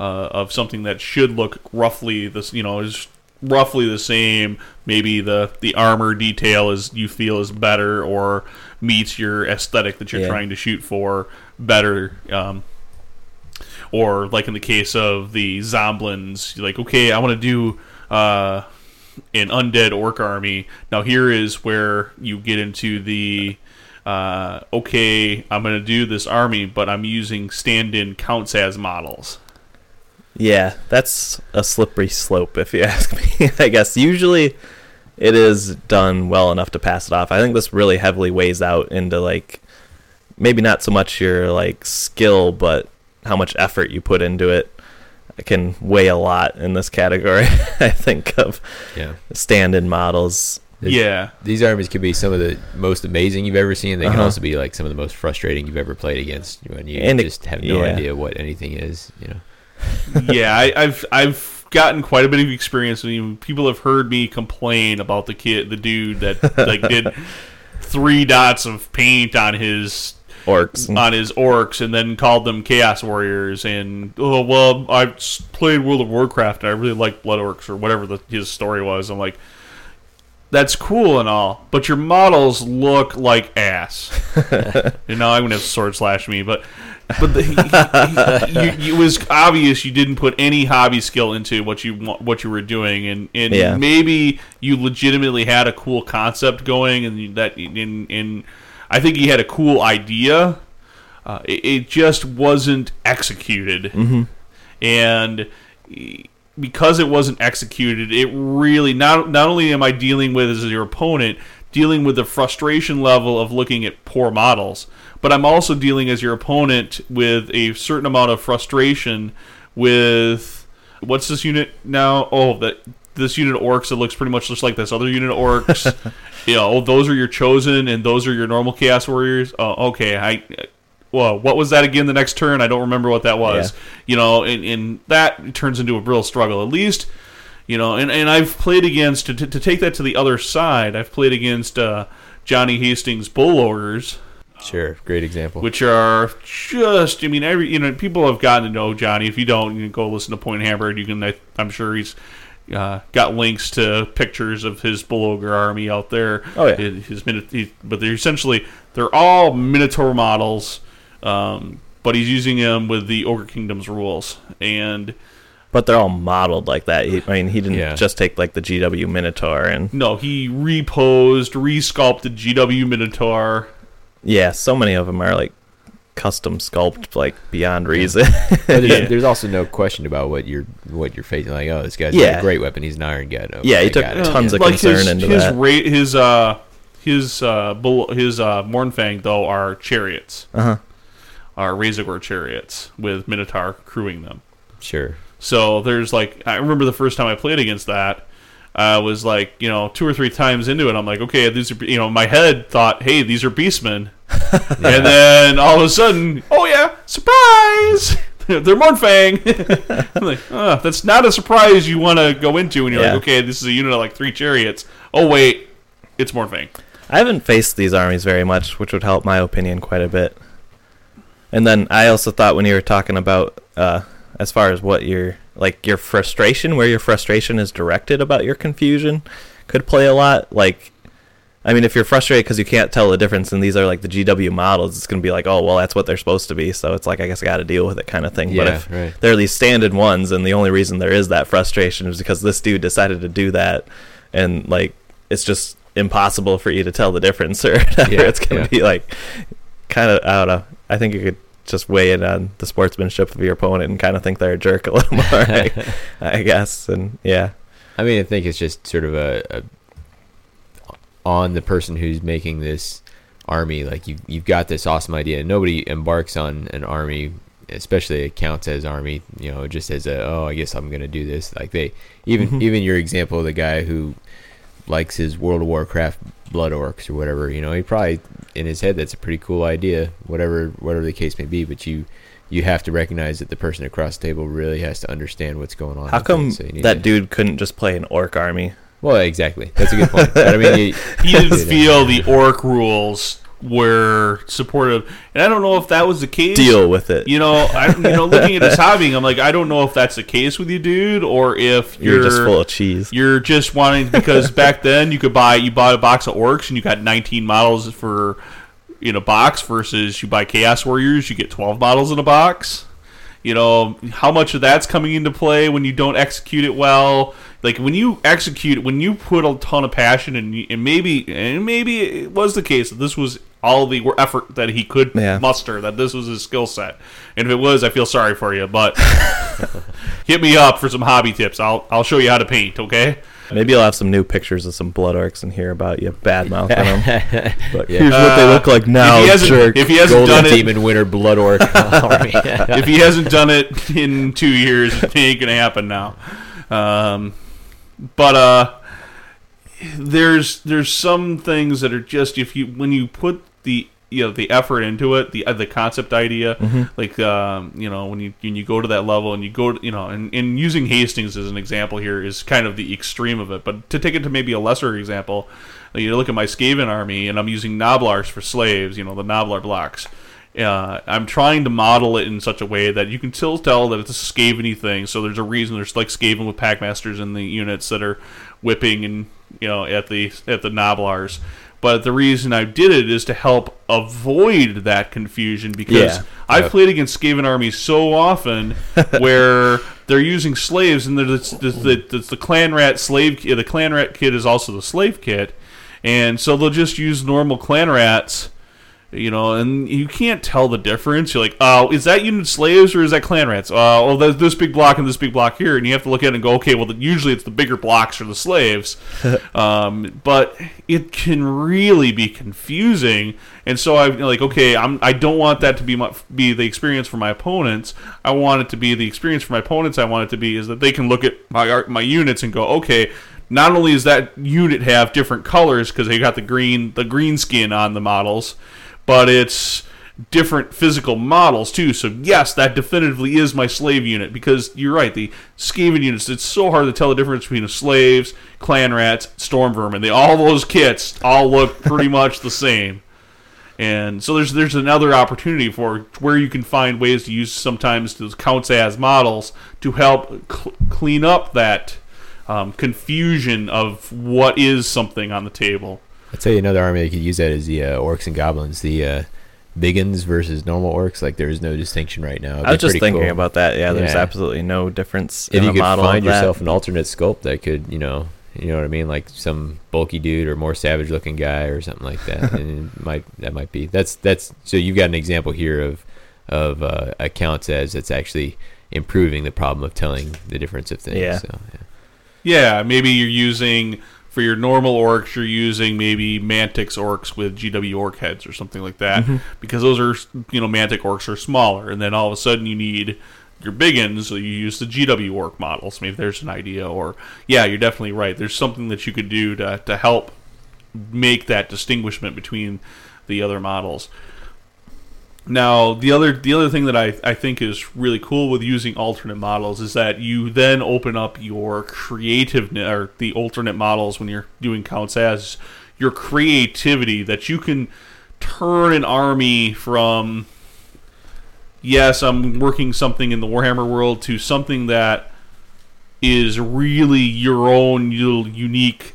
uh, of something that should look roughly this, you know, is roughly the same. Maybe the the armor detail is you feel is better or meets your aesthetic that you're Yeah. trying to shoot for better. Um, or like in the case of the Zomblins, like, okay, I want to do uh, an undead orc army. Now here is where you get into the uh, okay, I'm going to do this army, but I'm using stand-in counts as models. Yeah, that's a slippery slope, if you [LAUGHS] ask me. I guess usually it is done well enough to pass it off. I think this really heavily weighs out into like maybe not so much your like skill, but how much effort you put into it. It can weigh a lot in this category. [LAUGHS] I think of yeah. stand-in models. There's- yeah, These armies could be some of the most amazing you've ever seen. They can Uh-huh. also be like some of the most frustrating you've ever played against when you And it- just have no yeah. idea what anything is. You know. [LAUGHS] yeah, I, I've I've gotten quite a bit of experience. I mean, people have heard me complain about the kid, the dude that like did [LAUGHS] three dots of paint on his Orcs. on his orcs and then called them chaos warriors and oh well I played world of warcraft and i really like blood orcs or whatever the, his story was i'm like that's cool and all but your models look like ass and now i'm gonna have sword slash me but but the, you, you- it was obvious you didn't put any hobby skill into what you what you were doing, and, and Yeah. maybe you legitimately had a cool concept going, and that in in I think he had a cool idea. Uh, it, it just wasn't executed, and because it wasn't executed, it really not not only am I dealing with as your opponent, dealing with the frustration level of looking at poor models, but I'm also dealing as your opponent with a certain amount of frustration with what's this unit now? Oh, that this unit of orcs that looks pretty much just like this other unit of orcs. [LAUGHS] you know, those are your chosen and those are your normal chaos warriors. Oh, okay. I well, what was that again the next turn? I don't remember what that was. Yeah. You know, and, and that turns into a real struggle. At least, you know, and, and I've played against, to, to, take that to the other side, I've played against uh, Johnny Hastings Bull Ogres. Sure, great example. which are just I mean every you know people have gotten to know Johnny. If you don't, you can go listen to Point Hammered. You can I, I'm sure he's uh, got links to pictures of his Belogar army out there. Oh, yeah. his, his Mino- he, but they're essentially they're all Minotaur models, um, but he's using them with the Ogre Kingdom's rules and. But they're all modeled like that. He, I mean, he didn't Yeah. just take like the GW Minotaur and No, he reposed, resculpted GW Minotaur. yeah, so many of them are like custom sculpt like beyond reason. [LAUGHS] But there's, Yeah. there's also no question about what you're what you're facing. Like, oh, this guy's Yeah. a great weapon. He's an iron guy. Okay, Yeah, he took got it. tons of like concern his, into his that. Ra- his uh his uh bull- his uh Mournfang though are chariots, uh huh. are Razorgor chariots with Minotaur crewing them. Sure. So there's like I remember the first time I played against that. I was like, you know, two or three times into it, I'm like, okay, these are, you know, my head thought, hey, these are beastmen, [LAUGHS] and then all of a sudden, oh yeah, surprise, [LAUGHS] they're Mournfang. [LAUGHS] I'm like, oh, that's not a surprise you want to go into and you're Yeah. like, okay, this is a unit of like three chariots. Oh wait, it's Mournfang. I haven't faced these armies very much, which would help my opinion quite a bit. And then I also thought when you were talking about uh, as far as what your like your frustration, where your frustration is directed about your confusion, could play a lot. Like, I mean, if you're frustrated because you can't tell the difference, and these are like the GW models, it's gonna be like, oh well, that's what they're supposed to be. So it's like I guess I got to deal with it, kind of thing. but if right. they're these standard ones, and the only reason there is that frustration is because this dude decided to do that, and like it's just impossible for you to tell the difference, [LAUGHS] or whatever. Yeah, it's gonna yeah. be like kind of I don't know. I think you could just weigh in on the sportsmanship of your opponent and kind of think they're a jerk a little [LAUGHS] more, I, I guess. And yeah, I mean, I think it's just sort of a, a on the person who's making this army. Like you, you've got this awesome idea. Nobody embarks on an army, especially it counts as army. You know, just as a oh, I guess I'm gonna do this. Like they even mm-hmm. even your example of the guy who likes his World of Warcraft blood orcs or whatever. You know, he probably in his head that's a pretty cool idea. Whatever whatever the case may be, but you. You have to recognize that the person across the table really has to understand what's going on. how come so that to- dude couldn't just play an orc army? well, exactly. That's a good point. But I mean, you, [LAUGHS] He didn't feel the orc rules were supportive, and I don't know if that was the case. Deal with it. You know, I, you know, looking at his hobby, I'm like, I don't know if that's the case with you, dude, or if You're, you're, just full of cheese. you're just wanting because back then you could buy you bought a box of orcs and you got 19 models for in a box versus you buy chaos warriors you get 12 models in a box. You know how much of that's coming into play when you don't execute it well. Like when you execute, when you put a ton of passion and, you- and maybe and maybe it was the case that this was all the effort that he could Yeah. muster, that this was his skill set. And if it was, I feel sorry for you, but [LAUGHS] hit me up for some hobby tips. I'll I'll show you how to paint. Okay. Maybe I'll have some new pictures of some blood orcs and hear about you bad mouthing them. [LAUGHS] But Yeah. here's what they Uh, look like now, if he hasn't, jerk. if he hasn't Golden done it, Demon Winter Blood Orc [LAUGHS] if he hasn't done it in two years, it ain't gonna happen now. Um, but uh, there's there's some things that are just if you when you put the you know the effort into it, the uh, the concept idea, like um, you know when you when you go to that level and you go to, you know and, and using Hastings as an example here is kind of the extreme of it. But to take it to maybe a lesser example, you look at my Skaven army and I'm using Gnoblars for slaves, you know the Gnoblar blocks. Uh, I'm trying to model it in such a way that you can still tell that it's a Skaven thing. So there's a reason there's like Skaven with Packmasters in the units that are whipping and you know at the at the Gnoblars. But the reason I did it is to help avoid that confusion because Yeah. I've Yep. played against Skaven armies so often [LAUGHS] where they're using slaves and there's the, the, the, the clan rat slave. The clan rat kit is also the slave kit, and so they'll just use normal clan rats you know, and you can't tell the difference. You're like, oh, is that unit slaves or is that clan rats? Uh, oh, there's this big block and this big block here, and you have to look at it and go, okay, well, usually it's the bigger blocks for the slaves, [LAUGHS] um, but it can really be confusing. And so I'm like, okay, I'm I don't want that to be my, be the experience for my opponents. I want it to be the experience for my opponents. I want it to be is that they can look at my my units and go, okay, not only does that unit have different colors because they got the green the green skin on the models, but it's different physical models too. So yes, that definitively is my slave unit because you're right. The Skaven units, it's so hard to tell the difference between slaves, clan rats, stormvermin. They all those kits all look pretty [LAUGHS] much the same. And so there's there's another opportunity for where you can find ways to use sometimes those counts as models to help cl- clean up that um, confusion of what is something on the table. I'd tell you another army that could use that is the uh, orcs and goblins. The uh, biggins versus normal orcs. Like there is no distinction right now. It'd I was just thinking cool. about that. Yeah, there's Yeah. absolutely no difference if in you the could model find yourself an alternate sculpt that could, you know, you know what I mean, like some bulky dude or more savage looking guy or something like that. [LAUGHS] and it might that might be that's that's so you've got an example here of of uh, accounts as it's actually improving the problem of telling the difference of things. Yeah. So, yeah. Yeah, maybe you're using for your normal orcs, you're using maybe Mantic's orcs with GW orc heads or something like that, mm-hmm. because those are you know Mantic orcs are smaller, and then all of a sudden you need your biggins, so you use the GW orc models. Maybe there's an idea, or yeah, you're definitely right. There's something that you could do to to help make that distinguishment between the other models. Now, the other the other thing that I, I think is really cool with using alternate models is that you then open up your creativeness or the alternate models when you're doing counts as your creativity that you can turn an army from yes, I'm working something in the Warhammer world to something that is really your own little unique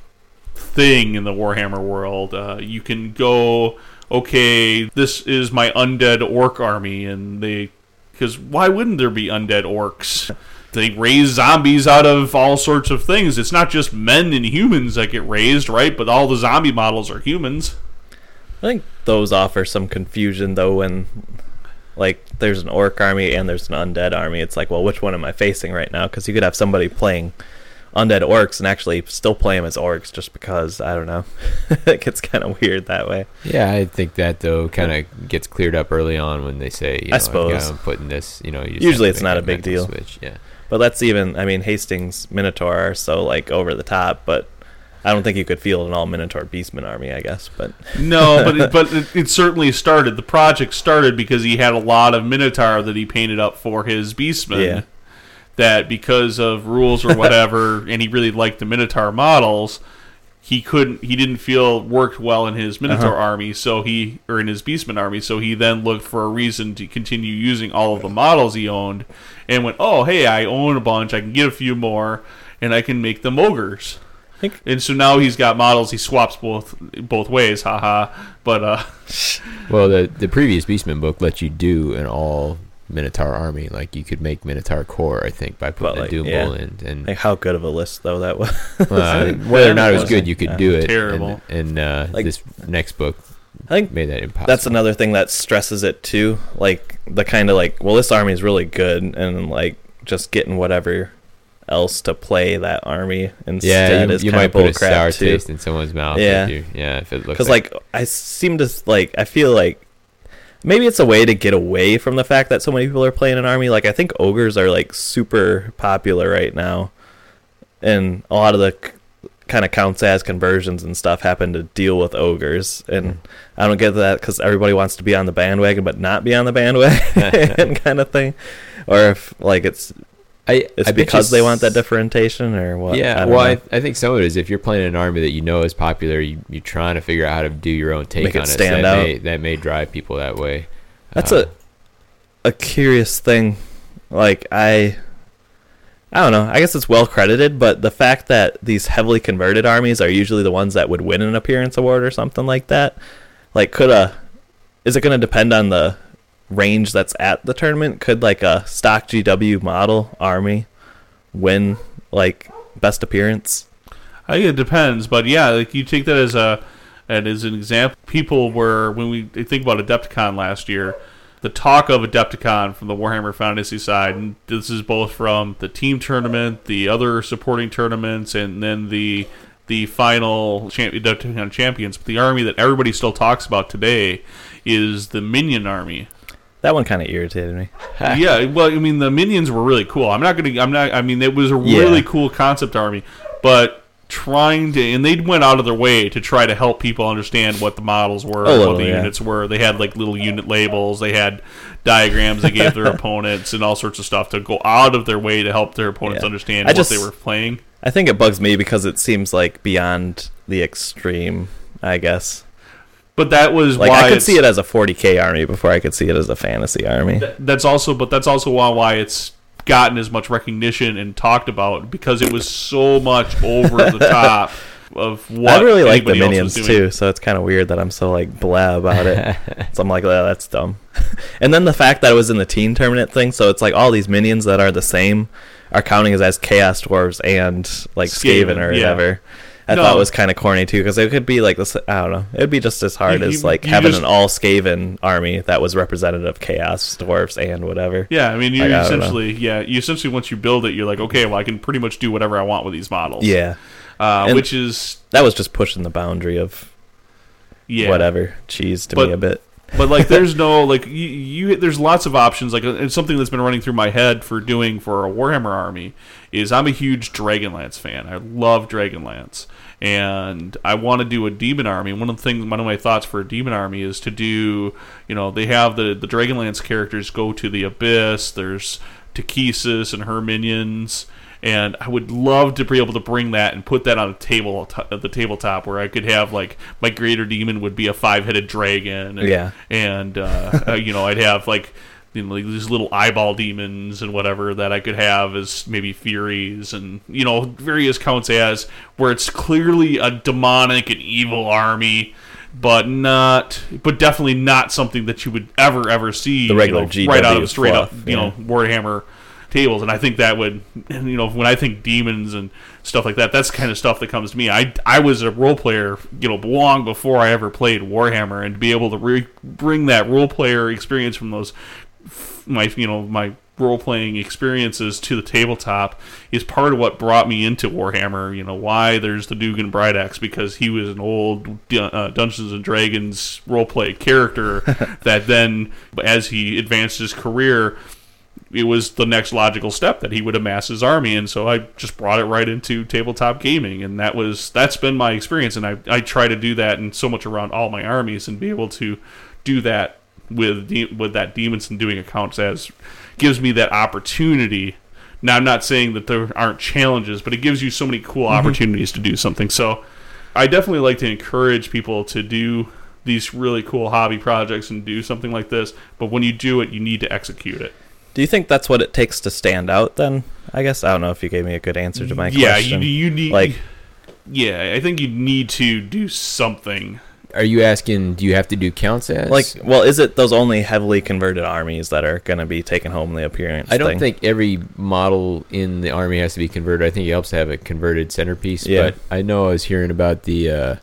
thing in the Warhammer world. Uh, you can go, okay, this is my undead orc army, and they, because why wouldn't there be undead orcs? They raise zombies out of all sorts of things. It's not just men and humans that get raised, right? But all the zombie models are humans. I think those offer some confusion though when like there's an orc army and there's an undead army. It's like, well, which one am I facing right now? Because you could have somebody playing undead orcs and actually still play them as orcs just because I don't know. [LAUGHS] it gets kind of weird that way. Yeah, I think that though kind of gets cleared up early on when they say, you know, I suppose. I'm putting this, you know, you Usually it's not a big deal. Switch. Yeah. But that's even. I mean, Hastings Minotaur are so like over the top, but I don't think you could field an all Minotaur Beastman army. I guess, but [LAUGHS] No, but it, but [LAUGHS] it, it certainly started. The project started because he had a lot of Minotaur that he painted up for his Beastmen. Yeah. That because of rules or whatever, [LAUGHS] and he really liked the Minotaur models, he couldn't. He didn't feel worked well in his Minotaur Uh-huh. army, so he or in his Beastman army. So he then looked for a reason to continue using all of the models he owned, and went, "Oh, hey, I own a bunch. I can get a few more, and I can make them ogres." think- And so now he's got models. He swaps both both ways, haha. But uh, Well, the the previous Beastman book let you do an all Minotaur army. Like you could make Minotaur core, I think, by putting But, a like, Doom yeah. In. And like how good of a list though that was. [LAUGHS] uh, [LAUGHS] whether or not it was good, you could Yeah. do it. Terrible. And, and uh, Like- this next book I think made that impossible. that's another thing that stresses it too. Like the kind of like, well, this army is really good, and like just getting whatever else to play that army instead yeah, you, is you might put a sour too. taste in someone's mouth. Yeah. if you, yeah. If it looks Because like I seem to like I feel like maybe it's a way to get away from the fact that so many people are playing an army. Like I think ogres are like super popular right now, and a lot of the kind of counts as conversions and stuff happen to deal with ogres, and hmm. I don't get that because everybody wants to be on the bandwagon but not be on the bandwagon [LAUGHS] [LAUGHS] kind of thing, or if like it's I, it's I because they want that differentiation or what? Yeah, I well. I, I think some of it is if you're playing an army that you know is popular, you, you're trying to figure out how to do your own take Make on it. so that out. May, that may drive people that way. That's Uh, a a curious thing. Like I I don't know. I guess it's well credited, but the fact that these heavily converted armies are usually the ones that would win an appearance award or something like that, like could a is it going to depend on the range that's at the tournament? Could like a stock GW model army win like best appearance? I think it depends, but yeah, like you take that as a and as an example. People were when we think about Adepticon last year, the talk of Adepticon from the Warhammer Fantasy side, and this is both from the team tournament, the other supporting tournaments, and then the the final Adepticon champions. But the army that everybody still talks about today is the Minion army. That one kind of irritated me. [LAUGHS] yeah, well, I mean, the minions were really cool. I'm not gonna. I'm not. I mean, it was a Yeah. really cool concept army, but trying to and they went out of their way to try to help people understand what the models were, oh, little, what the yeah. units were. They had like little unit labels. They had diagrams they gave their [LAUGHS] opponents and all sorts of stuff to go out of their way to help their opponents Yeah. understand I what just- they were playing. I think it bugs me because it seems like beyond the extreme, I guess. But that was Like why I could see it as a 40k army before I could see it as a fantasy army. that's also but that's also why why it's gotten as much recognition and talked about because it was so much over the [LAUGHS] top of what I really like the minions too, so it's kind of weird that I'm so like blah about it. [LAUGHS] so I'm like, oh, that's dumb. [LAUGHS] and then the fact that it was in the teen tournament thing, so it's like all these minions that are the same are counting as, as chaos dwarves and like Skaven, Skaven or yeah. whatever. I No. thought it was kind of corny too because it could be like this. I don't know. It would be just as hard You- as like you having just- an all Skaven army that was representative of chaos dwarves and whatever. Yeah, I mean, you Like, I don't know. essentially, yeah, you essentially once you build it, you're like, okay, well, I can pretty much do whatever I want with these models. Yeah, uh, which is that was just pushing the boundary of yeah, whatever cheese to But- me a bit. But like there's no like you, you there's lots of options. Like it's something that's been running through my head for doing for a warhammer army is i'm a huge dragonlance fan. I love dragonlance. And i want to do a demon army. One of the things one of my thoughts for a demon army is to do you know they have the the dragonlance characters go to the abyss. There's Takhisis and her minions and I would love to be able to bring that and put that on a table at the tabletop where I could have like my greater demon would be a five-headed dragon and, Yeah. and uh, [LAUGHS] uh, you know I'd have like you know like these little eyeball demons and whatever that I could have as maybe furies and you know various counts as where it's clearly a demonic and evil army but not but definitely not something that you would ever ever see The regular you know, right out of straight up fluff, you know. Warhammer tables, and I think that would, you know, when I think demons and stuff like that, that's the kind of stuff that comes to me. I I was a role player, you know, long before I ever played Warhammer, and to be able to re- bring that role player experience from those my you know my role playing experiences to the tabletop is part of what brought me into Warhammer. You know why there's the Dugan Brideaxe because he was an old uh, Dungeons and Dragons role play character [LAUGHS] that then as he advanced his career it was the next logical step that he would amass his army and so I just brought it right into tabletop gaming and that was that's been my experience and I, I try to do that and so much around all my armies and be able to do that with with that demons and doing accounts as gives me that opportunity. Now I'm not saying that there aren't challenges but it gives you so many cool mm-hmm. opportunities to do something. So I definitely like to encourage people to do these really cool hobby projects and do something like this but when you do it you need to execute it Do you think that's what it takes to stand out? Then I guess I don't know if you gave me a good answer to my yeah, question. you, you need Like- yeah, I think you need to do something. Are you asking? Do you have to do counts as? like, well, is it those only heavily converted armies that are going to be taking home the appearance? I don't thing? think every model in the army has to be converted. I think it helps to have a converted centerpiece. Yeah. But I know I was hearing about the. Uh,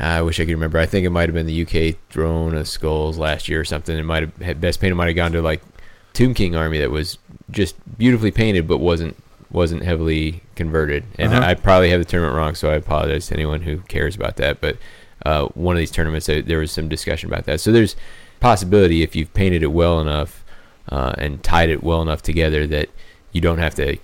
I wish I could remember. I think it might have been the UK Throne of Skulls last year or something. It might have best painted might have gone to like Tomb King army that was just beautifully painted, but wasn't wasn't heavily converted. And Uh-huh. I probably have the tournament wrong, so I apologize to anyone who cares about that. But uh, one of these tournaments, there there was some discussion about that. So there's possibility if you've painted it well enough uh, and tied it well enough together that you don't have to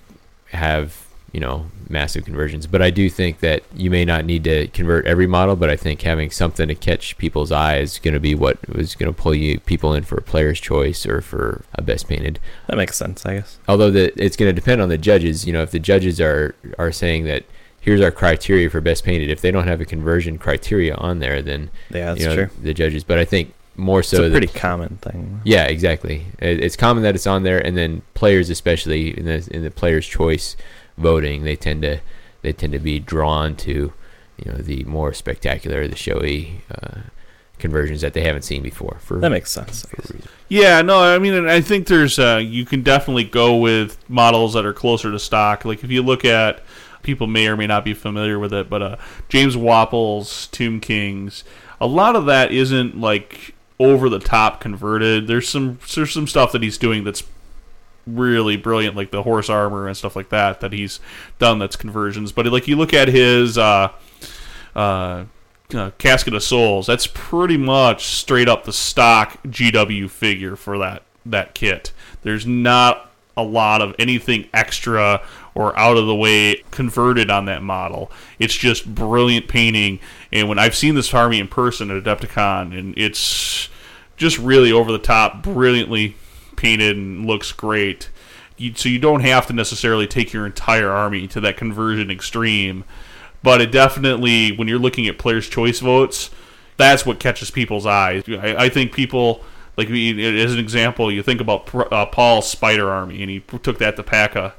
have you know massive conversions. But I do think that you may not need to convert every model, but I think having something to catch people's eye is going to be what was going to pull you people in for a player's choice or for a best painted. that makes sense. I guess. Although the, it's going to depend on the judges. You know, if the judges are are saying that here's our criteria for best painted, if they don't have a conversion criteria on there, then Yeah, that's you know true. the judges. But I think more so It's a pretty common thing. yeah, exactly. It, it's common that it's on there, and then players, especially in the in the players' choice voting, they tend to they tend to be drawn to you know the more spectacular, the showy uh, conversions that they haven't seen before. For That makes sense. for a reason. Yeah, no, I mean, I think there's uh, you can definitely go with models that are closer to stock. Like if you look at people may or may not be familiar with it, but uh, James Wappel's Tomb Kings, a lot of that isn't like over the top converted. There's some there's some stuff that he's doing that's really brilliant, like the horse armor and stuff like that that he's done. That's conversions, but like you look at his. Uh, uh, uh, Casket of Souls. That's pretty much straight up the stock GW figure for that that kit. There's not a lot of anything extra or out of the way converted on that model. It's just brilliant painting. And when I've seen this army in person at Adepticon, and it's just really over the top, brilliantly painted, and looks great. You, so you don't have to necessarily take your entire army to that conversion extreme but it definitely when you're looking at players choice votes that's what catches people's eyes. I, I think people like as an example, you think about uh, Paul's Spider Army, and he took that to PACA.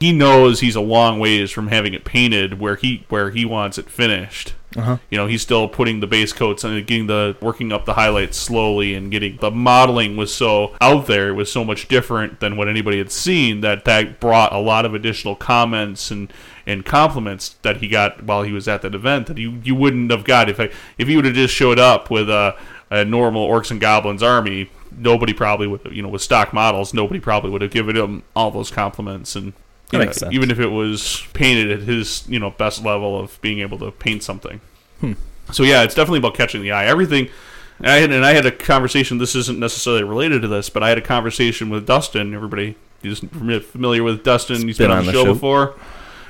He knows he's a long ways from having it painted where he where he wants it finished. Uh-huh. You know, he's still putting the base coats and getting the working up the highlights slowly and getting the modeling was so out there, it was so much different than what anybody had seen that that brought a lot of additional comments and and compliments that he got while he was at that event that you you wouldn't have got if I, if he would have just showed up with a, a normal orcs and goblins army. Nobody probably would, you know, with stock models, nobody probably would have given him all those compliments and you know, makes sense. even if it was painted at his you know best level of being able to paint something. Hmm. So yeah, it's definitely about catching the eye. Everything. And I had, and I had a conversation. This isn't necessarily related to this, but I had a conversation with Dustin. Everybody is familiar with Dustin. He's been, on, the show, before,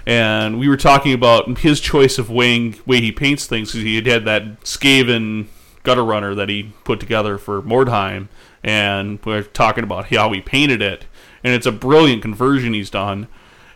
and we were talking about his choice of weighing way he paints things because he had had that Skaven gutter runner that he put together for Mordheim, and we are talking about how he painted it, and it's a brilliant conversion he's done,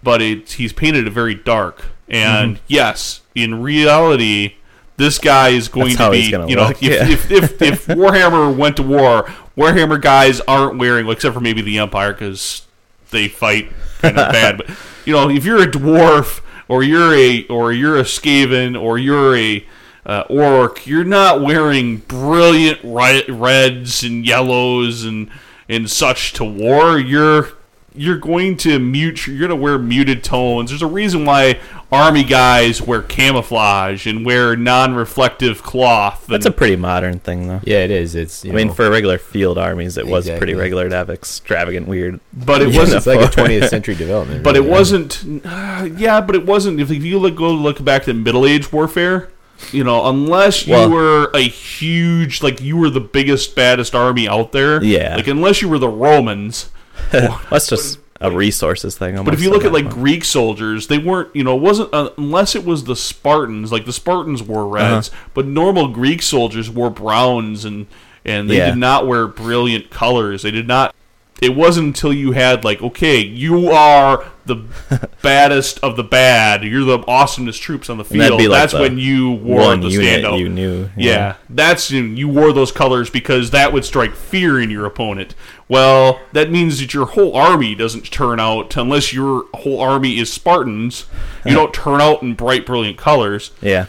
but it's he's painted it very dark, and Mm-hmm. yes, in reality. This guy is going That's to be, you know, if, yeah. if, if, if [LAUGHS] Warhammer went to war, Warhammer guys aren't wearing, except for maybe the Empire, because they fight kind of bad. But [LAUGHS] you know, if you're a dwarf or you're a or you're a Skaven or you're a uh, orc, you're not wearing brilliant ri- reds and yellows and and such to war. You're you're going to mute. You're going to wear muted tones. There's a reason why army guys wear camouflage and wear non-reflective cloth. That's a pretty modern thing, though. Yeah, it is. It's. You I mean, for regular field armies, it was pretty regular to have extravagant, weird. but it [LAUGHS] wasn't. like a 20th century development. But it really, yeah. wasn't. Uh, [SIGHS] yeah, but it wasn't. If you look, go look back to Middle Age warfare, you know, unless you Well- were a huge, like you were the biggest, baddest army out there. Yeah. Like unless you were the Romans. [LAUGHS] That's just [LAUGHS] a resources thing. But if you look at like. Greek soldiers, they weren't. You know, it wasn't uh, unless it was the Spartans. Like the Spartans wore reds, but normal Greek soldiers wore browns and and they Yeah. did not wear brilliant colors. They did not. It wasn't until you had like, okay, you are the [LAUGHS] baddest of the bad. You're the awesomest troops on the field. like that's the when you wore the standout. you knew. Yeah, that's you, you wore those colors because that would strike fear in your opponent. Well, that means that your whole army doesn't turn out unless your whole army is Spartans. You don't [LAUGHS] turn out in bright, brilliant colors. Yeah.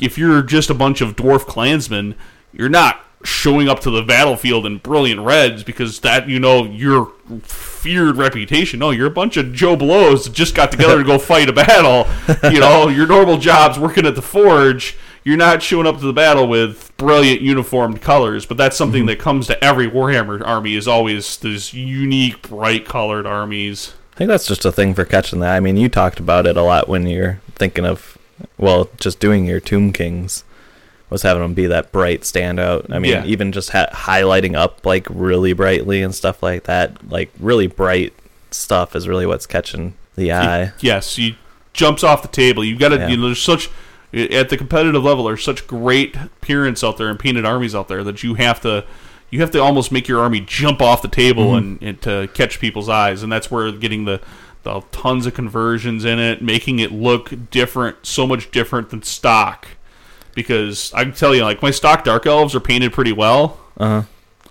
If you're just a bunch of dwarf clansmen, you're not showing up to the battlefield in brilliant reds because that you know your feared reputation. No, you're a bunch of Joe Blows that just got together to go [LAUGHS] fight a battle. You know, [LAUGHS] your normal job's working at the forge. You're not showing up to the battle with brilliant uniformed colors, but that's something mm-hmm. that comes to every Warhammer army is always these unique, bright colored armies. I think that's just a thing for catching that. I mean, you talked about it a lot when you're thinking of, well, just doing your Tomb Kings was having them be that bright standout. I mean, Yeah. even just ha- highlighting up like really brightly and stuff like that. Like really bright stuff is really what's catching the eye. Yes, he jumps off the table. You've got to. Yeah. You know, there's such at the competitive level. There's such great appearance out there and painted armies out there that you have to. You have to almost make your army jump off the table mm-hmm. and, and to catch people's eyes, and that's where getting the, the tons of conversions in it, making it look different, so much different than stock. Because I can tell you, like my stock dark elves are painted pretty well. Uh huh.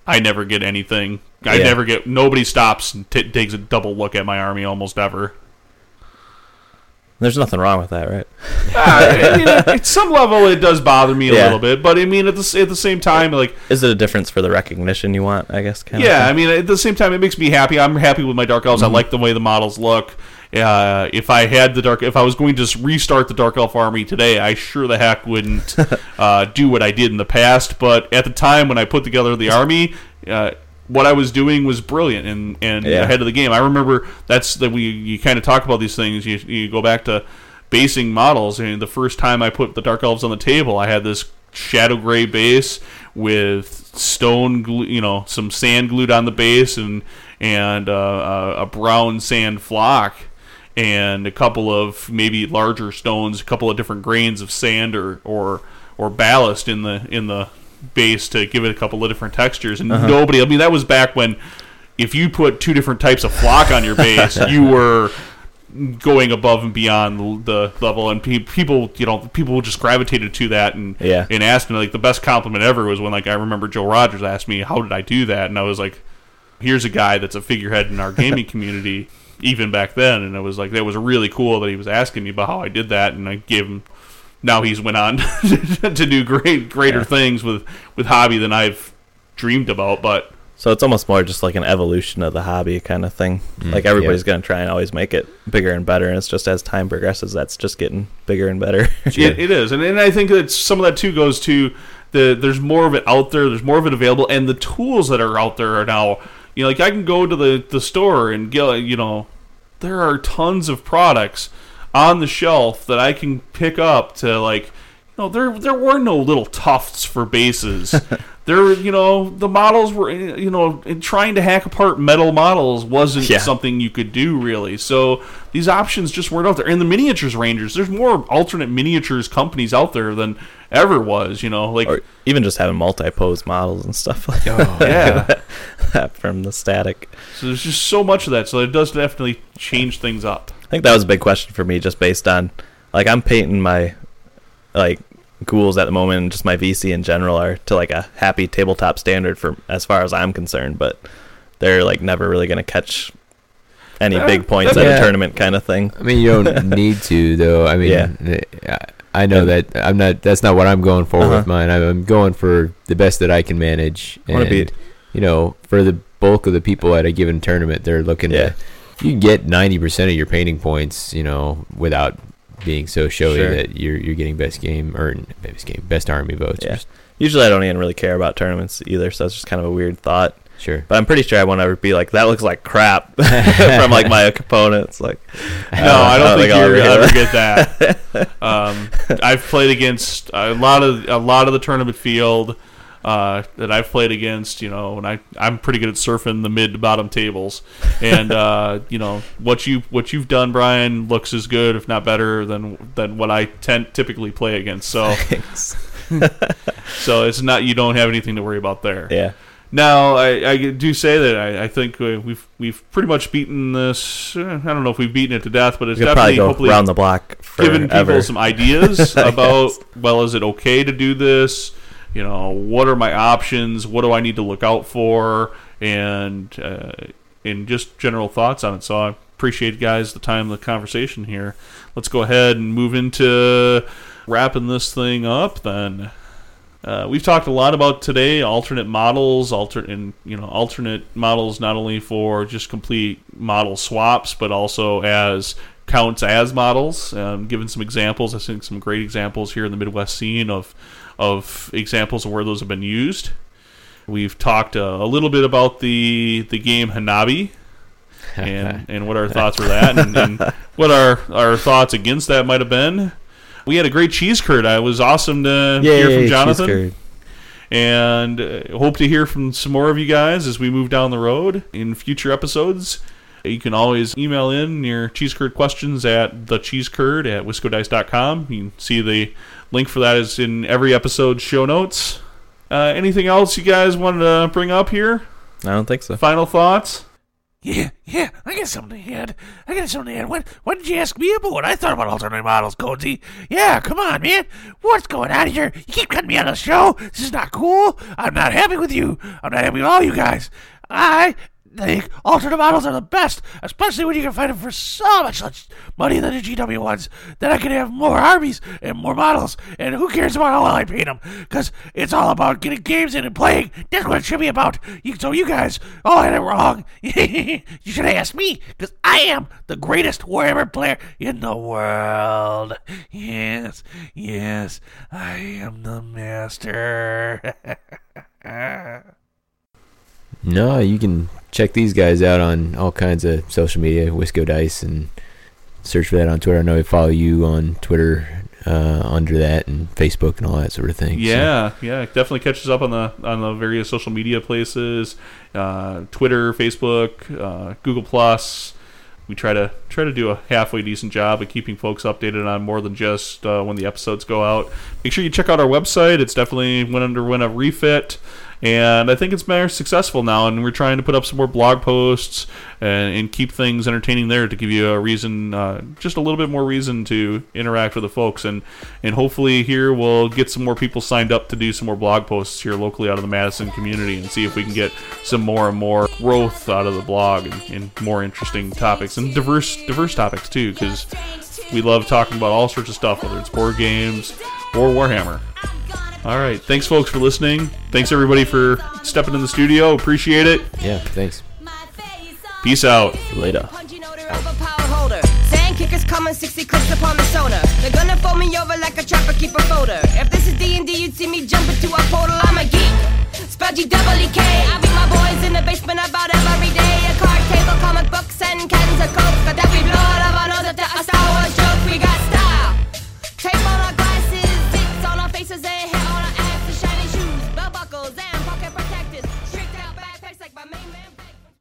I never get anything. I Yeah. never get. Nobody stops and t- takes a double look at my army almost ever. There's nothing wrong with that, right? Uh, I mean, at- at some level, it does bother me a Yeah. little bit, but I mean, at the at the same time, like, Is it a difference for the recognition you want? I guess. Kind yeah, I mean, at the same time, it makes me happy. I'm happy with my dark elves. Mm-hmm. I like the way the models look. Uh, if I had the dark, if I was going to restart the dark elf army today, I sure the heck wouldn't [LAUGHS] uh, do what I did in the past. But at the time when I put together the army. Uh, what I was doing was brilliant and, and Yeah. ahead of the game. I remember that's that we you kind of talk about these things. You, you go back to basing models. I mean, the first time I put the dark elves on the table, I had this shadow gray base with stone, glue, you know, some sand glued on the base, and and uh, a a brown sand flock, and a couple of maybe larger stones, a couple of different grains of sand or or or ballast in the in the base to give it a couple of different textures. And uh-huh. nobody, I mean, that was back when if you put two different types of flock on your base, [LAUGHS] you were going above and beyond the level, and pe- people, you know, people just gravitated to that and Yeah. and asked me like the best compliment ever was when like I remember Joe Rogers asked me how did I do that, and I was like, here's a guy that's a figurehead in our [LAUGHS] gaming community even back then, and it was like that was really cool that he was asking me about how I did that, and I gave him. Now he's went on [LAUGHS] to do great greater things with with hobby than I've dreamed about, but. So it's almost more just like an evolution of the hobby kind of thing. Mm, like everybody's going to try and always make it bigger and better, and it's just as time progresses, that's just getting bigger and better. [LAUGHS] It, it is, and, and I think that some of that too goes to the there's more of it out there, there's more of it available, and the tools that are out there are now. You know, like I can go to the the store and get you know, there are tons of products on the shelf that I can pick up to like. Know, there there were no little tufts for bases. [LAUGHS] there, you know, the models were, you know, trying to hack apart metal models wasn't Yeah. something you could do really. So these options just weren't out there. And the miniatures rangers, there's more alternate miniatures companies out there than ever was. You know, like or even just having multi-pose models and stuff like oh, yeah. that [LAUGHS] from the static. so there's just so much of that. So it does definitely change things up. I think that was a big question for me, just based on like I'm painting my like ghouls at the moment, and just my VC in general are to like a happy tabletop standard for as far as I'm concerned, but they're like never really going to catch any Uh, big points at Yeah. a tournament kind of thing. I mean, you don't [LAUGHS] need to, though. I mean, Yeah. I I know And- that I'm not. That's not what I'm going for Uh-huh. with mine. I'm- I'm going for the best that I can manage. Wanna And be- you know, for the bulk of the people at a given tournament, they're looking Yeah. to. You get ninety percent of your painting points, you know, without being so showy Sure. that you're you're getting best game or best game, best army votes. Yeah. Usually I don't even really care about tournaments either, so it's just kind of a weird thought. Sure. But I'm pretty sure I won't ever be like that looks like crap [LAUGHS] from like my opponents. Like [LAUGHS] No, I don't think I'll you're ever ever get get that. [LAUGHS] um, I've played against a lot of a lot of the tournament field uh, that I've played against. You know, and I I'm pretty good at surfing the mid to bottom tables, and uh, [LAUGHS] you know what you what you've done, Brian, looks as good, if not better, than than what I tend typically play against. So [LAUGHS] [LAUGHS] so it's not you don't have anything to worry about there. yeah. Now, I, I do say that I, I think we- we've we've pretty much beaten this. uh, I don't know if we've beaten it to death, but it's probably definitely hopefully around the block giving people some ideas about well, is it okay to do this? You know, what are my options? What do I need to look out for? And uh, and just general thoughts on it. So I appreciate guys the time, the conversation here. Let's go ahead and move into wrapping this thing up then. Uh, we've talked a lot about today alternate models, alter and you know alternate models not only for just complete model swaps, but also as counts as models. Um, given some examples, I think some great examples here in the Midwest scene of of examples of where those have been used. We've talked uh, a little bit about the the game Hanabi and [LAUGHS] and what our thoughts were that, and, and what our our thoughts against that might have been. We had a great cheese curd. I was awesome to hear from Yay, cheese Jonathan curd. and uh, hope to hear from some more of you guys as we move down the road in future episodes. You can always email in your cheese curd questions at thecheesecurd at wiscodice.com. You can see the link for that is in every episode show notes. Uh, anything else you guys wanted to bring up here? I don't think so. Final thoughts? Yeah, yeah, I got something to add. I got something to add. What, what did you ask me about I thought about alternate models, Cozy? Yeah, come on, man. What's going on here? You keep cutting me out of the show. This is not cool. I'm not happy with you. I'm not happy with all you guys. I think alternate models are the best, especially when you can find them for so much less money than the GW ones. Then I can have more armies and more models, and who cares about how well I paint them? Because it's all about getting games in and playing. That's what it should be about. You, so you guys all had it wrong. [LAUGHS] you should asked me, because I am the greatest Warhammer player in the world. Yes, yes, I am the master. [LAUGHS] No, you can check these guys out on all kinds of social media, Wisco Dice, and search for that on Twitter. I know I follow you on Twitter uh, under that and Facebook and all that sort of thing. so- Yeah, yeah, definitely catches up on the on the various social media places, uh, Twitter, Facebook, uh, Google Plus. We try to try to do a halfway decent job of keeping folks updated on more than just uh, when the episodes go out. Make sure you check out our website. It's definitely went underwent a refit, and I think it's been successful now. And we're trying to put up some more blog posts and, and keep things entertaining there to give you a reason, uh, just a little bit more reason to interact with the folks, and and hopefully here we'll get some more people signed up to do some more blog posts here locally out of the Madison community, and see if we can get some more and more growth out of the blog and, and more interesting topics and diverse diverse topics too, because we love talking about all sorts of stuff, whether it's board games or Warhammer. All right. Thanks, folks, for listening. Thanks, everybody, for stepping in the studio. Appreciate it. Yeah, thanks. Peace out. Later. Kickers coming 60 clips upon the. They're gonna fold me over like a folder. If this is D&D, you'd see me a portal. I'm a geek. Spell G-double-E-K. I beat my boys in the basement about every day. A card table, comic books, and cans of coke. Got every blood of to a Star Wars joke. We got stuff.